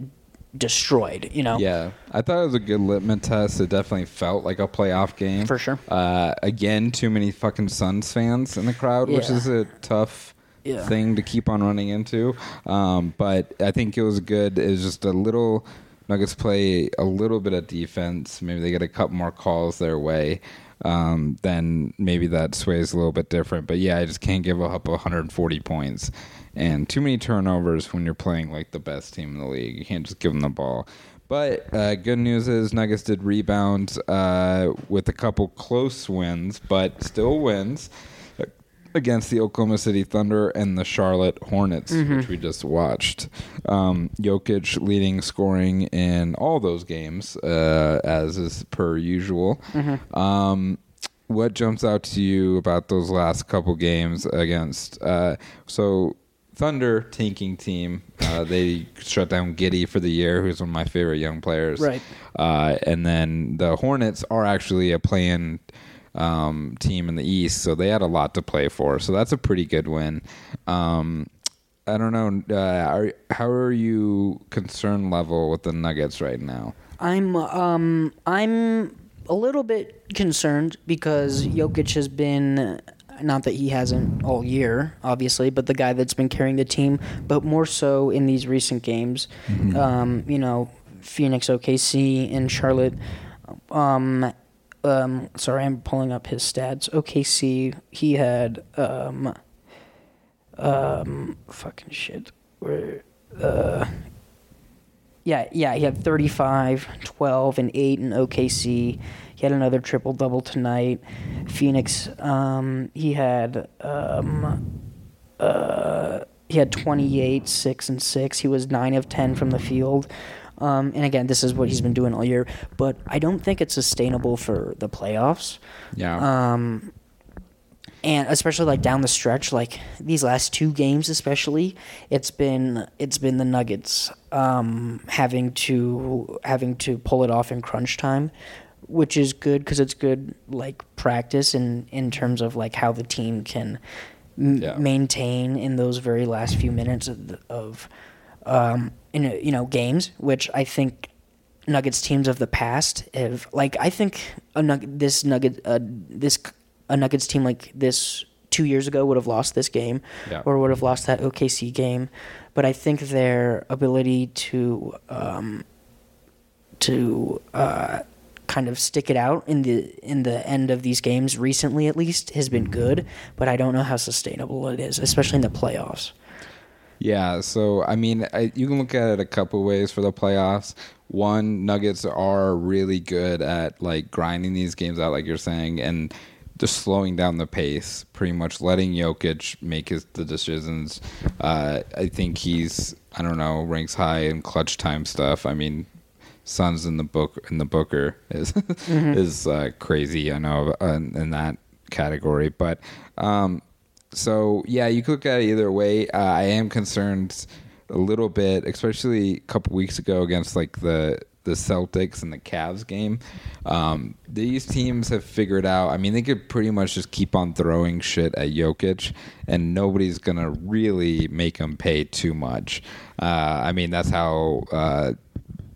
destroyed. You know, Yeah, I thought it was a good litmus test. It definitely felt like a playoff game For sure. Uh, again, too many fucking Suns fans in the crowd, which is a tough Yeah. thing to keep on running into. Um, but I think it was good. It was just a little Nuggets play a little bit of defense. Maybe they get a couple more calls their way. Um, then maybe that sways a little bit different. But yeah, I just can't give up 140 points and too many turnovers when you're playing like the best team in the league. You can't just give them the ball. But uh, good news is Nuggets did rebound uh, with a couple close wins, but still wins against the Oklahoma City Thunder and the Charlotte Hornets, which we just watched. Um, Jokic leading scoring in all those games, uh, as is per usual. Um, what jumps out to you about those last couple games against? Uh, so Thunder tanking team. Uh, they shut down Giddey for the year, who's one of my favorite young players. Right. Uh, and then the Hornets are actually a playing um, team in the East, so they had a lot to play for. So that's a pretty good win. Um, I don't know. Uh, are, how are you concern level with the Nuggets right now? I'm um I'm a little bit concerned because Jokic has been not that he hasn't all year, obviously, but the guy that's been carrying the team, but more so in these recent games. Um, you know, Phoenix, OKC, and Charlotte. Um, um, sorry, I'm pulling up his stats. OKC, he had um, um, fucking shit. Where, uh, yeah, yeah, he had 35, 12, and 8 in OKC. He had another triple double tonight. Phoenix, um, he had um, uh, he had 28, 6 and 6. He was 9 of 10 from the field. Um, and again, this is what he's been doing all year, but I don't think it's sustainable for the playoffs Yeah. um, and especially like down the stretch, like these last two games, especially, it's been it's been the Nuggets um, having to having to pull it off in crunch time, which is good because it's good like practice in in terms of like how the team can m- Yeah. maintain in those very last few minutes of, the- of um, in a, you know games, which I think Nuggets teams of the past have like I think a nug- this Nugget uh, this a Nuggets team like this two years ago would have lost this game Yeah. or would have lost that OKC game, but I think their ability to um, to uh, kind of stick it out in the in the end of these games recently at least has been good, but I don't know how sustainable it is, especially in the playoffs. Yeah, so I mean, I, you can look at it a couple ways for the playoffs. One, Nuggets are really good at like grinding these games out, like you're saying, and just slowing down the pace. Pretty much letting Jokic make his the decisions. Uh, I think he's I don't know ranks high in clutch time stuff. I mean, Suns in the book in the Booker is is uh, crazy. I know uh, in, in that category, but um, so yeah, you could look at it either way. Uh, I am concerned a little bit, especially a couple weeks ago against like the the Celtics and the Cavs game. Um, these teams have figured out. I mean, they could pretty much just keep on throwing shit at Jokic, and nobody's gonna really make him pay too much. Uh, I mean, that's how. Uh,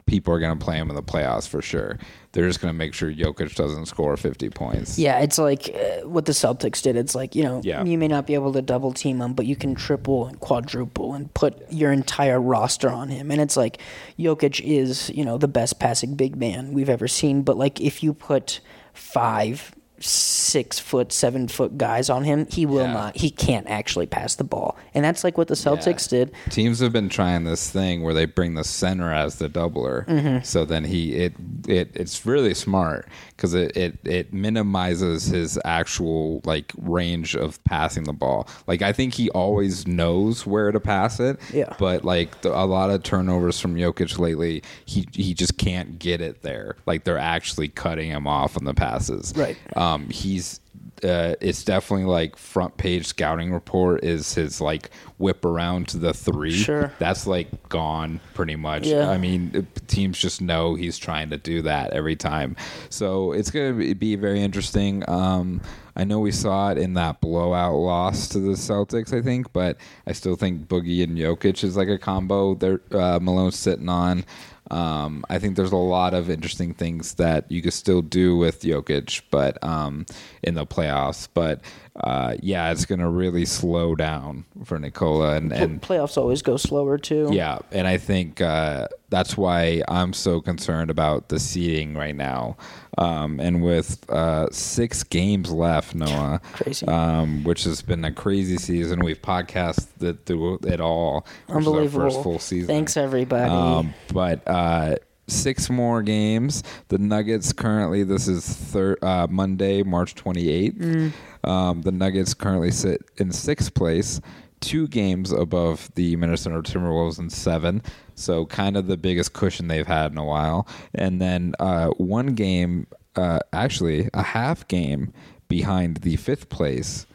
People are to play him in the playoffs for sure. They're just going to make sure Jokic doesn't score 50 points. Yeah, it's like uh, what the Celtics did. It's like you know, Yeah. you may not be able to double team him, but you can triple and quadruple and put your entire roster on him. And it's like Jokic is you know the best passing big man we've ever seen. But like if you put five, six foot, seven foot guys on him, he will Yeah. not. He can't actually pass the ball. And that's like what the Celtics Yeah. did. Teams have been trying this thing where they bring the center as the doubler, Mm-hmm. so then he it it it's really smart because it, it it minimizes his actual like range of passing the ball. Like I think he always knows where to pass it, Yeah. But like the, a lot of turnovers from Jokic lately, he he just can't get it there. Like they're actually cutting him off on the passes, Right. Um, he's uh, it's definitely like front page scouting report is his like whip around to the three. Sure. That's like gone pretty much. Yeah. I mean, uh, teams just know he's trying to do that every time. So it's going to be very interesting. Um, I know we saw it in that blowout loss to the Celtics, I think, but I still think Boogie and Jokic is like a combo. They're uh, Malone's sitting on. Um, I think there's a lot of interesting things that you could still do with Jokic, but um, in the playoffs. But uh, yeah, it's going to really slow down for Nikola, and, and Playoffs always go slower too. yeah, and I think uh, that's why I'm so concerned about the seeding right now. Um, and with uh, six games left, Noah, Crazy. um, which has been a crazy season. We've podcasted through it all. Unbelievable. first full season. Thanks everybody. Um, but uh, six more games. The Nuggets currently, this is thir- uh, Monday, March 28th. Mm. Um, the Nuggets currently sit in sixth place, two games above the Minnesota Timberwolves in seven. So, kind of the biggest cushion they've had in a while. And then uh, one game, uh, actually, a half game behind the fifth place.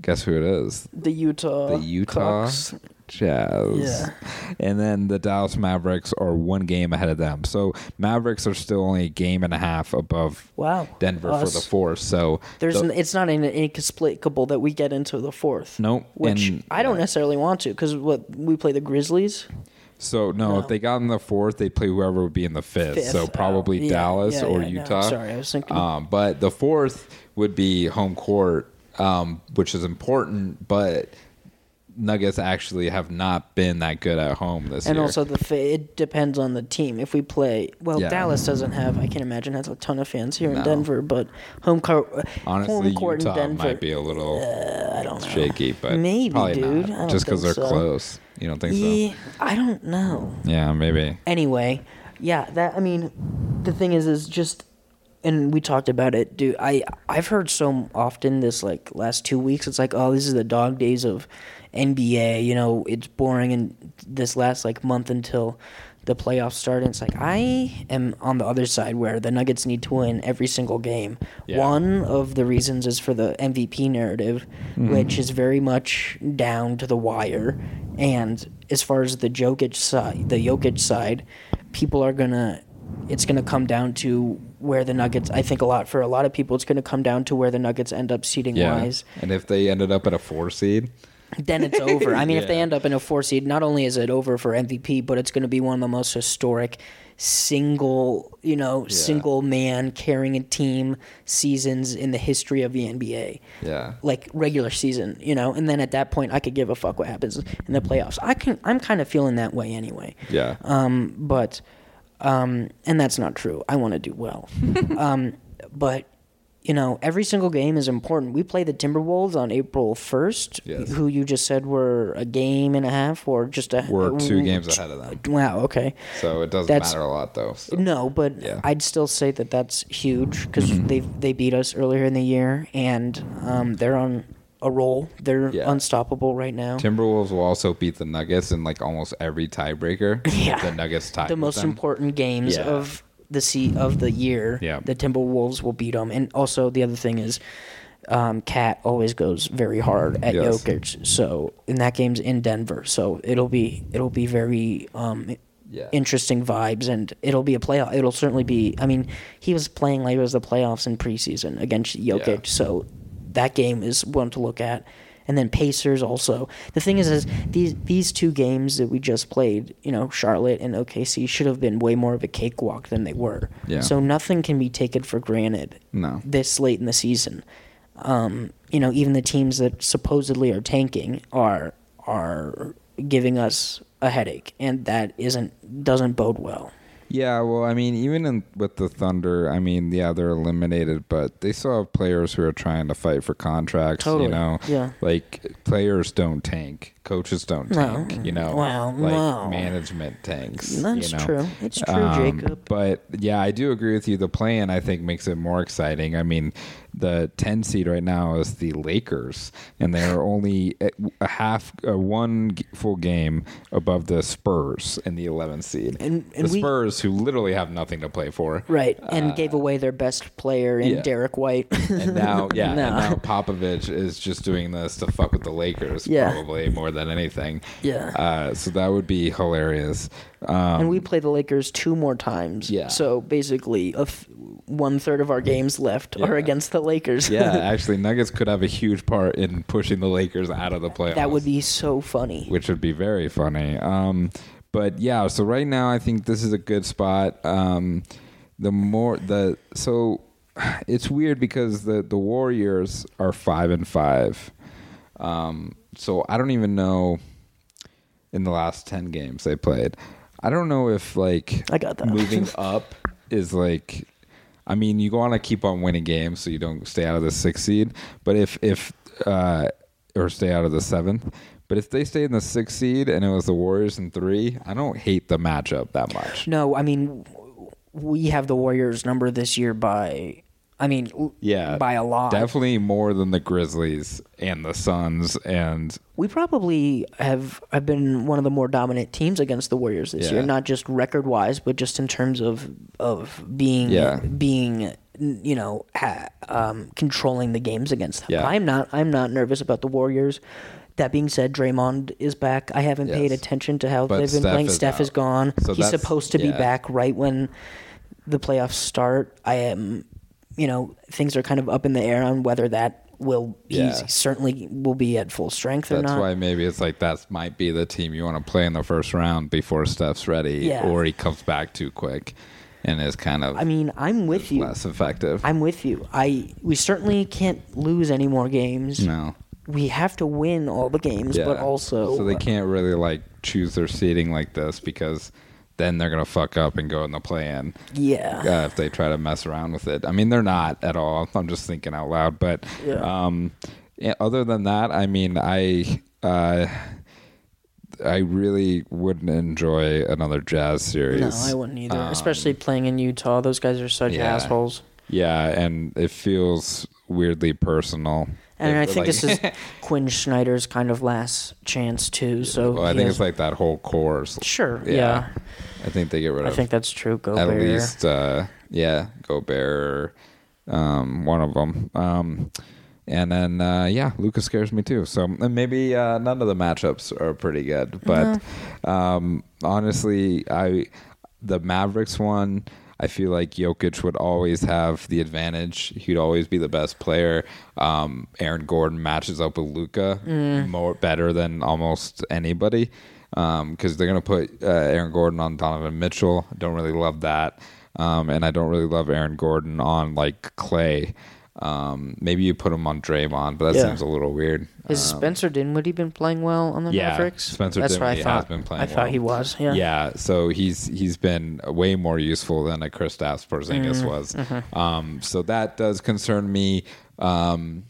Guess who it is? the Utah. the Utah Cucks. Jazz. Yeah. And then the Dallas Mavericks are one game ahead of them. So Mavericks are still only a game and a half above Wow. Denver for the fourth. So There's the- an, it's not inexplicable that we get into the fourth. Nope, Which and- I don't yeah. necessarily want to because what we play the Grizzlies. so no, No. if they got in the fourth, they play whoever would be in the fifth. Fifth. So probably Oh, yeah, Dallas yeah, or yeah, no, Utah. sorry, I was thinking- Um, but the fourth would be home court, um, which is important, but. Nuggets actually have not been that good at home this And year. And also the fa- it depends on the team. If we play well, Yeah. Dallas doesn't have. I can't imagine has a ton of fans here in Denver, but home court, uh, Honestly, home court Utah in Denver. might be a little uh, I don't know. shaky, but Maybe, probably dude. not. I don't Just because they're so. close. You don't think Yeah, I don't know. Yeah, maybe. Anyway, yeah, that I mean, the thing is, is just, and we talked about it, dude. I I've heard so often this like last two weeks. It's like, oh, this is the dog days of NBA. You know, it's boring, and this last like month until the playoffs start. And it's like I am on the other side where the Nuggets need to win every single game. Yeah. One of the reasons is for the MVP narrative, mm-hmm. which is very much down to the wire. And as far as the Jokic side, the Jokic side, people are gonna. It's gonna come down to where the Nuggets. I think a lot for a lot of people, it's gonna come down to where the Nuggets end up seating Yeah. wise. And if they ended up at a four seed, Then it's over. I mean, if they end up in a four seed, not only is it over for MVP, but it's going to be one of the most historic single, you know, single man carrying a team seasons in the history of the NBA. yeah. Like regular season, you know, and then at that point, I could give a fuck what happens in the playoffs. I can, I'm kind of feeling that way anyway. Yeah. Um, but, um, and that's not true. I want to do well. um, but, you know, every single game is important. We play the Timberwolves on April 1st, Yes. who you just said were a game and a half or just a. We're two games ahead of them. Wow, okay. So it doesn't That's- matter a lot, though. So. No, but Yeah. I'd still say that that's huge because Mm-hmm. they they beat us earlier in the year and um, they're on a roll. They're Yeah. unstoppable right now. Timberwolves will also beat the Nuggets in like almost every tiebreaker. Yeah. The Nuggets tie the most them. important games Yeah. of the seat of the year. Yeah. The Timberwolves will beat them, and also the other thing is, um, KAT always goes very hard at Yes. Jokic. So and that game's in Denver, so it'll be it'll be very um, Yeah. interesting vibes, and it'll be a playoff. It'll certainly be. I mean, he was playing like it was the playoffs in preseason against Jokic, Yeah. so that game is one to look at. And then Pacers also. The thing is, is these these two games that we just played, you know, Charlotte and OKC should have been way more of a cakewalk than they were. Yeah. So nothing can be taken for granted. No. This late in the season, um, you know, even the teams that supposedly are tanking are are giving us a headache, and that isn't doesn't bode well. Yeah, well, I mean, even in, with the Thunder, I mean, yeah, they're eliminated, but they still have players who are trying to fight for contracts. Totally, You know, yeah. like players don't tank, coaches don't No. tank. You know, Well, like no. management tanks. That's you know? true. It's true, Um, Jacob. But yeah, I do agree with you. The plan I think makes it more exciting. I mean, the 10 seed right now is the Lakers, and they're only a half, a one full game above the Spurs in the 11 seed. And- and the we- Spurs, who literally have nothing to play for. Right, and gave away their best player in Uh, yeah. Derrick White. And now, yeah, No. and now Popovich is just doing this to fuck with the Lakers, Yeah. probably more than anything. Yeah. Uh, so that would be hilarious. Um, and we play the Lakers two more times. Yeah. So basically, a f- one third of our games left are against the Lakers. yeah, actually, Nuggets could have a huge part in pushing the Lakers out of the playoffs. that would be so funny. which would be very funny. Um, but yeah, so right now I think this is a good spot. Um, the more the so it's weird because the the Warriors are five and five. Um, so I don't even know in the last ten games they played. I don't know if like I got that. moving up is like I mean, you want to keep on winning games so you don't stay out of the sixth seed. But if if uh, or stay out of the seventh. But if they stay in the sixth seed and it was the Warriors in three, I don't hate the matchup that much. No, I mean, we have the Warriors number this year by, I mean, Yeah, by a lot. Definitely more than the Grizzlies and the Suns and We probably have have been one of the more dominant teams against the Warriors this Yeah. year, not just record wise, but just in terms of of being Yeah. being you know ha, um, controlling the games against them. Yeah. I'm not I'm not nervous about the Warriors. That being said, Draymond is back. I haven't paid attention to how But they've been Steph playing. is Steph is gone. So He's supposed to be back right when the playoffs start. I am, you know, things are kind of up in the air on whether that will. Yeah. He certainly will be at full strength or not. that's why maybe it's like that might be the team you want to play in the first round before Steph's ready Yeah. or he comes back too quick and is kind of I mean, I'm with you. less effective. I'm with you. I we certainly can't lose any more games. no. We have to win all the games, but also so they can't really like choose their seating like this because then they're gonna fuck up and go in the play-in yeah. uh, if they try to mess around with it. I mean, they're not at all. I'm just thinking out loud. But Yeah. um, yeah, other than that, I mean, I uh, I really wouldn't enjoy another Jazz series. No, I wouldn't either. Um, Especially playing in Utah. Those guys are such yeah. assholes. Yeah, and it feels weirdly personal. And I think like- this is Quin Snyder's kind of last chance too. So well, I think has- it's like that whole course. sure, Yeah. yeah. I think they get rid of. I think that's true. Go at Bear. least uh yeah gobert um one of them um and then uh yeah lucas scares me too so and maybe uh none of the matchups are pretty good but um honestly i the mavericks one I feel like Jokic would always have the advantage. He'd always be the best player. Um, Aaron Gordon matches up with Luka more better than almost anybody because they're gonna put uh, Aaron Gordon on Donovan Mitchell. Don't really love that, um, and I don't really love Aaron Gordon on like Klay. Um, maybe you put him on Draymond, but that Yeah. seems a little weird. Has Spencer Dinwiddie been playing well on the Um, yeah, Mavericks? Spencer That's what I Dinwiddie thought. has been playing well. I thought well. he was. Yeah. Yeah, so he's he's been way more useful than a Kristaps Porzingis Mm-hmm. was. Um, so that does concern me. Um,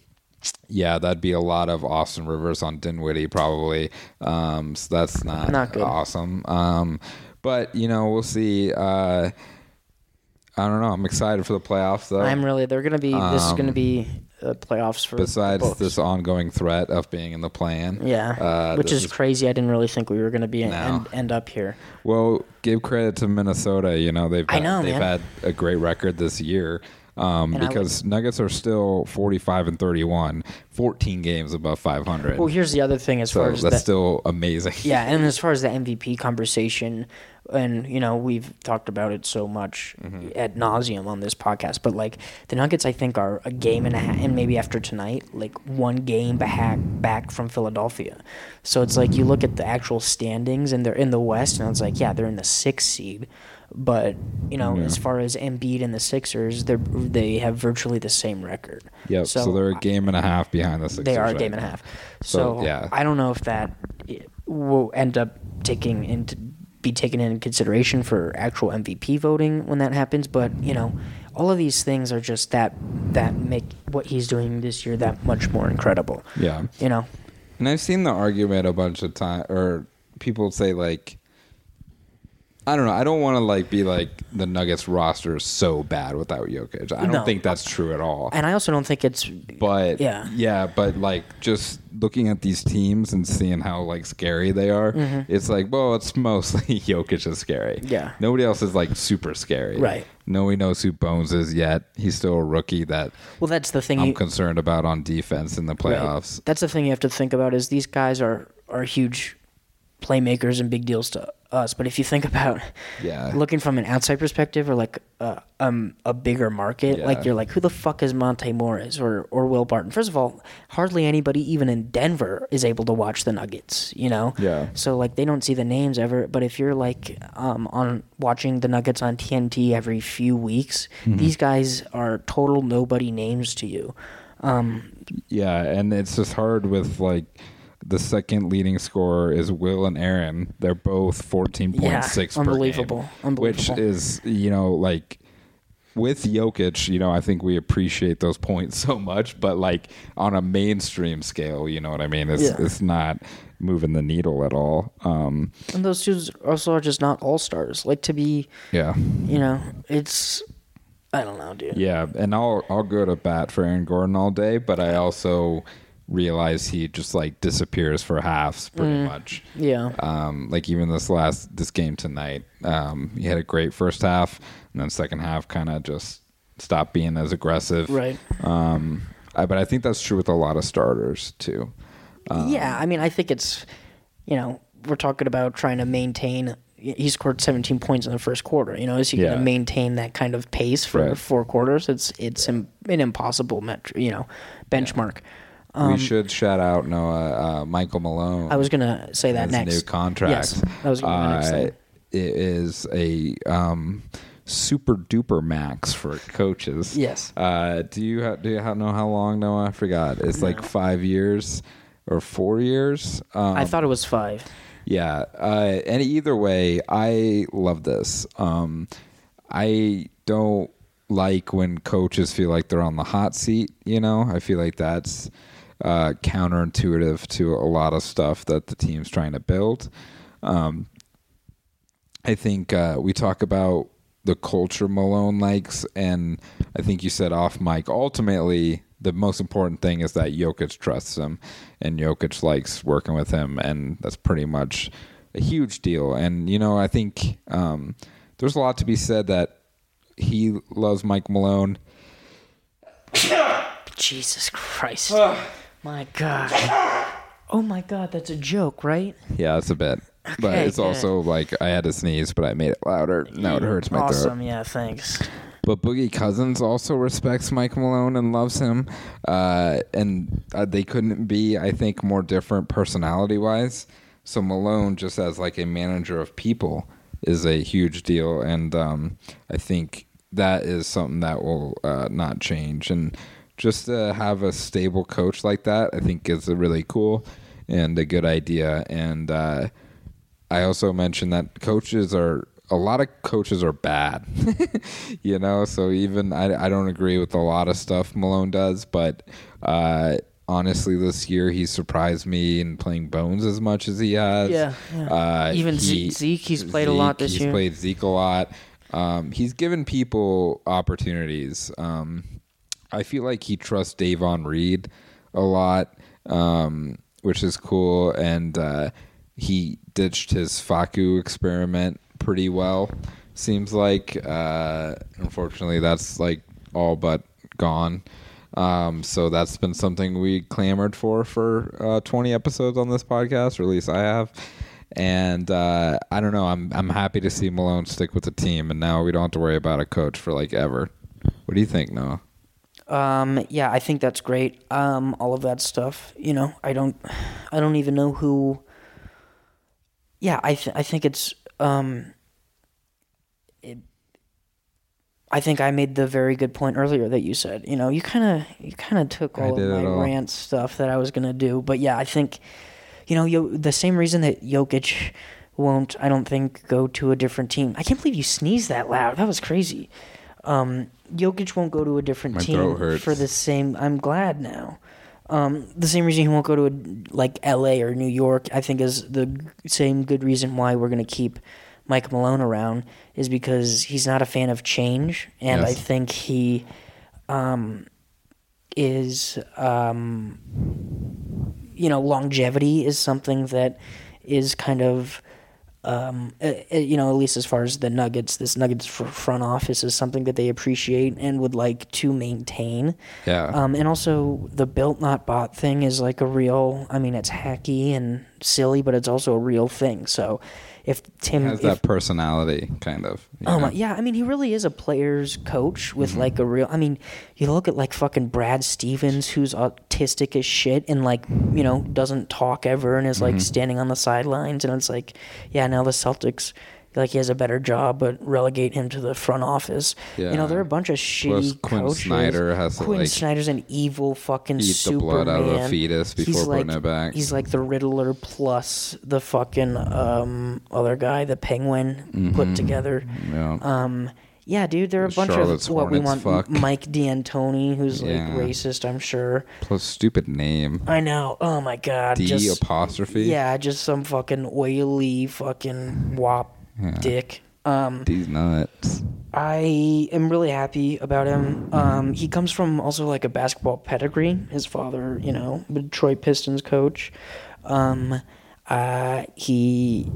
yeah, that'd be a lot of Austin Rivers on Dinwiddie probably. Um, so that's not, Not good. awesome. Um, but you know, we'll see. Uh, I don't know. I'm excited for the playoffs though. I'm really. They're gonna be. this is gonna Um, be uh, playoffs for. Besides this ongoing threat of being in the plan. Yeah, uh, which this is crazy. I didn't really think we were going to be No. end, end up here. Well, give credit to Minnesota. You know they've I had, know, they've man. had a great record this year um, because Nuggets are still 45 and 31, 14 games above 500. Well, here's the other thing as so far as that's that. still amazing. yeah, and as far as the MVP conversation, and you know we've talked about it so much Mm-hmm. ad nauseum on this podcast, but like the Nuggets, I think are a game and a half, and maybe after tonight, like one game back back from Philadelphia. So it's like you look at the actual standings, and they're in the West, and it's like yeah, they're in the sixth seed. But you know, Yeah. as far as Embiid and the Sixers, they they have virtually the same record. Yep. So, they're a game and a half behind the Sixers. They are a right game and a half. So, So, yeah. I don't know if that will end up taking into be taken into consideration for actual MVP voting when that happens. But you know, all of these things are just that that make what he's doing this year that much more incredible. Yeah. You know, And I've seen the argument a bunch of times, or people say like, I don't know. I don't want to like be like the Nuggets roster is so bad without Jokic. I don't No. think that's true at all. And I also don't think it's But Yeah. yeah, but like just looking at these teams and seeing how like scary they are, it's like, well, it's mostly Jokic is scary. Mm-hmm. Yeah. Nobody else is like super scary. Right. Nobody knows who Bones is yet. He's still a rookie that well. That's the thing. I'm you- concerned about on defense in the Right. playoffs. That's the thing you have to think about is these guys are are huge playmakers and big deals to us. But if you think about Yeah. looking from an outside perspective or like uh, um a bigger market, Yeah. like you're like who the fuck is Monte Morris or or Will Barton? First of all, hardly anybody even in Denver is able to watch the Nuggets. You know. Yeah. So like they don't see the names ever. But if you're like um on watching the Nuggets on TNT every few weeks, Mm-hmm. these guys are total nobody names to you. Yeah, and it's just hard with like the second leading scorer is Will and Aaron. They're both fourteen point six. Yeah, unbelievable, Which unbelievable. is you know like with Jokic, you know I think we appreciate those points so much, but like on a mainstream scale, you know what I mean? It's Yeah. it's not moving the needle at all. Um, And those dudes also are just not all stars. Like to be, yeah, you know, it's I don't know, dude. yeah, and I'll I'll go to bat for Aaron Gordon all day, but I also realize he just like disappears for halves pretty much. Yeah. Um, like even this last this game tonight, um, he had a great first half, and then second half kind of just stopped being as aggressive. Right. Um, I, but I think that's true with a lot of starters too. yeah, I mean, I think it's, you know, we're talking about trying to maintain. He scored 17 points in the first quarter. You know, is he going to maintain that kind of pace for Right. four quarters? It's it's an impossible metric. You know, benchmark. We should shout out Noah uh, Michael Malone. Um, I was gonna say that next. new contract. Yes, that was gonna be next Uh. It is a um, super duper max for coaches. Yes. Uh, do you ha- do you ha- know how long? Noah, I forgot. It's like five years or four years. Um, I thought it was five. yeah. Uh, and either way, I love this. Um, I don't like when coaches feel like they're on the hot seat. You know, I feel like that's uh, counterintuitive to a lot of stuff that the team's trying to build. Um, I think uh, we talk about the culture Malone likes, and I think you said off mic. Ultimately, the most important thing is that Jokic trusts him, and Jokic likes working with him, and that's pretty much a huge deal. And you know, I think um, there's a lot to be said that he loves Mike Malone. Jesus Christ. my God. Oh my God, that's a joke, right? Yeah, it's a bit, but Okay, it's good. also like I had to sneeze, but I made it louder. Now it hurts my throat. Awesome, yeah, thanks. But Boogie Cousins also respects Mike Malone and loves him, uh, and uh, they couldn't be, I think, more different personality wise. So Malone, just as like a manager of people, is a huge deal, and um, I think that is something that will uh, not change. And just to have a stable coach like that, I think is a really cool and a good idea. And uh, I also mentioned that coaches are a lot of coaches are bad, you know. So even I, I don't agree with a lot of stuff Malone does, but uh, honestly, this year he surprised me in playing Bones as much as he has. Yeah, yeah. Uh, Even he- Zeke- Zeke, he's played a lot this he's year. He's played Zeke a lot. Um, he's given people opportunities. Um, I feel like he trusts Davon Reed a lot, um, which is cool. And uh, he ditched his Facu experiment pretty well. Seems like, uh, unfortunately, that's like all but gone. Um, so that's been something we clamored for for uh, 20 episodes on this podcast, or at least I have. And uh, I don't know. I'm I'm happy to see Malone stick with the team, and now we don't have to worry about a coach for like ever. What do you think, Noah? Um, yeah, I think that's great. Um, all of that stuff. You know, I don't, I don't even know who. Yeah, I th- I think it's um. It, I think I made the very good point earlier that you said. You know, you kind of you kind of took all of my all. rant stuff that I was gonna do, but yeah, I think, you know, yo, the same reason that Jokic won't, I don't think, go to a different team. I can't believe you sneezed that loud. That was crazy. Um, Jokic won't go to a different My team for the same. I'm glad now. Um, the same reason he won't go to a, like L.A. or New York, I think, is the same good reason why we're gonna keep Mike Malone around is because he's not a fan of change, and I think he um, is um, you know longevity is something that is kind of um, uh, uh, you know at least as far as the Nuggets, this Nuggets front office is something that they appreciate and would like to maintain. Yeah. Um, and also the built not bought thing is like a real. I mean, it's hacky and silly, but it's also a real thing. So if Tim has if, that personality, kind of. Oh my, yeah, I mean, he really is a player's coach with mm-hmm. like a real. I mean, you look at like fucking Brad Stevens, who's autistic as shit and like you know doesn't talk ever and is like mm-hmm. standing on the sidelines, and it's like, yeah, now the Celtics. Like he has a better job, but relegate him to the front office. You know, there are a bunch of Plus, shitty Quin coaches. Snyder has Quin like, Snyder's an evil fucking eat the blood out of a fetus before he's putting like, it back. He's like the Riddler plus the fucking um, other guy, the Penguin, put together. Yeah. Um, yeah, dude, there are a bunch of what we want. fuck. Mike D'Antoni, who's Yeah. like racist, I'm sure. Plus, stupid name. I know. Oh my god. D just, apostrophe. yeah, just some fucking oily fucking wop Yeah. dick. Um, D's nuts. I am really happy about him. Um, he comes from also like a basketball pedigree. His father, you know, Detroit Pistons coach. Um, uh, he,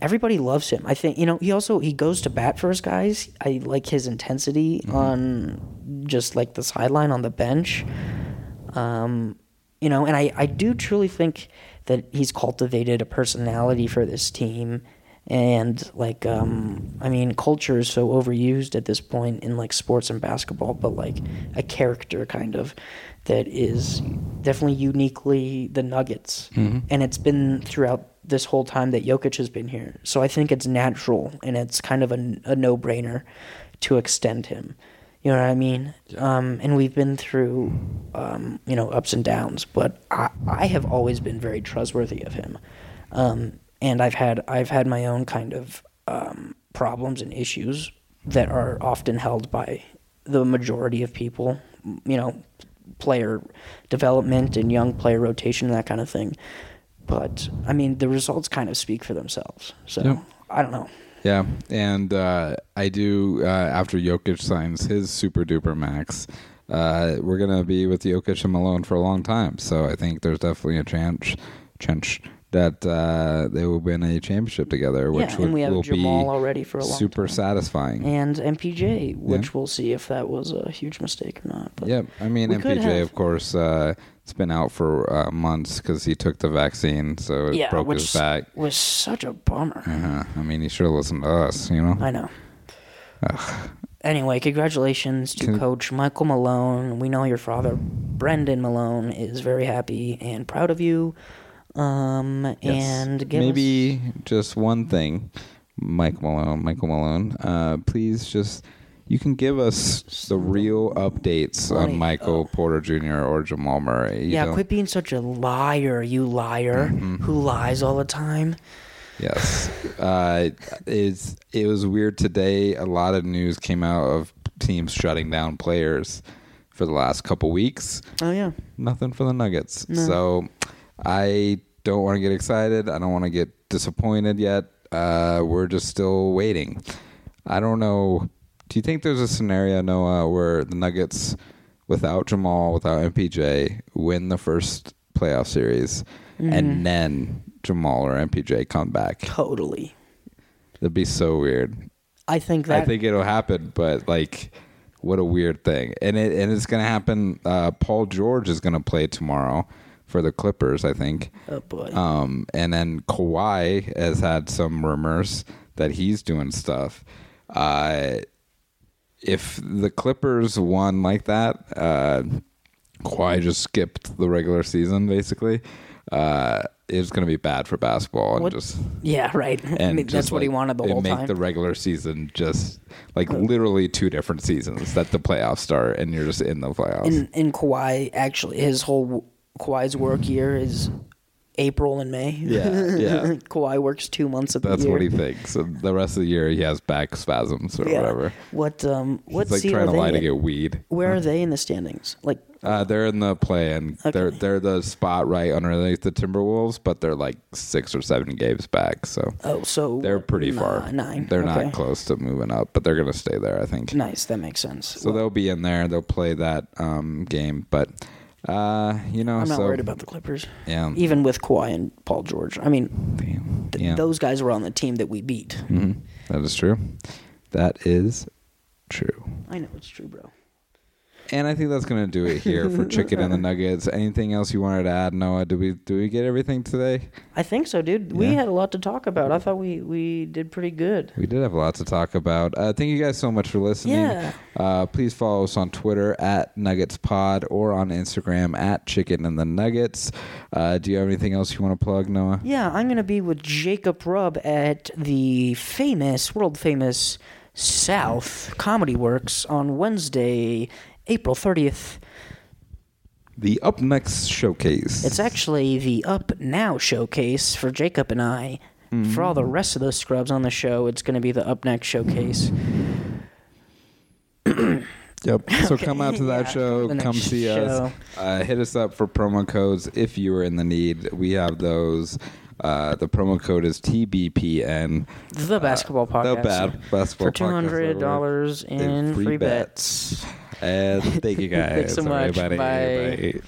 everybody loves him. I think you know. He also he goes to bat for his guys. I like his intensity on just like the sideline on the bench. Um, you know, and I, I do truly think that he's cultivated a personality for this team. And like, um, I mean, culture is so overused at this point in like sports and basketball, but like a character kind of that is definitely uniquely the Nuggets. And it's been throughout this whole time that Jokic has been here. So I think it's natural and it's kind of a, a no brainer to extend him. You know what I mean? Um, and we've been through, um, you know, ups and downs, but I, I have always been very trustworthy of him. Um, and I've had I've had my own kind of um, problems and issues that are often held by the majority of people. You know, player development and young player rotation and that kind of thing. But I mean, the results kind of speak for themselves. So Yep. I don't know. Yeah, and uh, I do. Uh, after Jokic signs his super duper max, uh, we're gonna be with Jokic and Malone for a long time. So I think there's definitely a chance, chance that uh, they will win a championship together, which yeah, would, and we have will Jamal be already for a long super time. satisfying. and MPJ, which Yeah. we'll see if that was a huge mistake or not. But Yep, I mean MPJ, of course, uh, it's been out for uh, months because he took the vaccine, so it yeah, broke which his back. was such a bummer. Uh-huh. I mean, he have listened to us, you know. I know. Anyway, congratulations to Con- Coach Michael Malone. We know your father, Brendan Malone, is very happy and proud of you. Um, Yes. and give us- maybe just one thing, Mike Malone, Michael Malone. Uh, please just you can give us the real updates on Michael Porter Jr. or Jamal Murray. You yeah, quit being such a liar, you liar Mm-hmm. who lies all the time. Yes, uh, it's it was weird today. A lot of news came out of teams shutting down players for the last couple weeks. Oh yeah, Nothing for the Nuggets. So I don't want to get excited. I don't want to get disappointed yet. Uh, we're just still waiting. I don't know. Do you think there's a scenario, Noah, where the Nuggets, without Jamal, without MPJ, win the first playoff series, and then Jamal or MPJ come back? totally. That'd be so weird. I think that I think it'll happen, but like, what a weird thing. And it and it's gonna happen. Uh, Paul George is gonna play tomorrow for the Clippers, I think. Oh boy. Um, and then Kawhi has had some rumors that he's doing stuff. Uh, if the Clippers won like that, uh, Kawhi just skipped the regular season basically. Uh, it's gonna be bad for basketball and What- just yeah, right. I and mean, just, that's what he like, wanted the and whole make time. the regular season just like literally two different seasons that the playoffs start and you're just in the playoffs. in in Kawhi, actually, his whole Kawhi's work year is April and May. Yeah, yeah. Kawhi works two months of the That's year. what he thinks. And the rest of the year, he has back spasms or Yeah. whatever. What um what He's like seed trying are to lie to in? get weed. Where are they in the standings? Like Uh, they're in the play, and they're they're the spot right underneath the Timberwolves, but they're like six or seven games back, so oh, so they're pretty ni- far. Nine. They're okay. not close to moving up, but they're gonna stay there, I think. Nice, that makes sense. So they'll be in there. They'll play that um, game, but uh, you know, I'm not so worried about the Clippers, yeah, even with Kawhi and Paul George. I mean, th- yeah. those guys were on the team that we beat. Mhm. That is true. That is true. I know it's true, bro. And I think that's gonna do it here for chicken and the nuggets. Anything else you wanted to add, Noah? Did we do we get everything today? I think so, dude. We had a lot to talk about. I thought we we did pretty good. We did have a lot to talk about. Uh, thank you guys so much for listening. Yeah. Uh, please follow us on Twitter at Nuggets Pod or on Instagram at Chicken and the Nuggets. Uh, do you have anything else you want to plug, Noah? Yeah, I'm gonna be with Jacob Rubb at the famous, world famous South Comedy Works on Wednesday, April 30th. The Up Next Showcase. It's actually the Up Now showcase for Jacob and I. For all the rest of those scrubs on the show, it's going to be the Up Next showcase. Yep. So come out to that Yeah, show. Come see us. Uh, hit us up for promo codes if you are in the need. We have those. Uh, the promo code is TBPN. The basketball podcast. The bad basketball podcast. for two hundred dollars in free free bets. bets. And thank you guys. Thanks so much. Bye. Bye.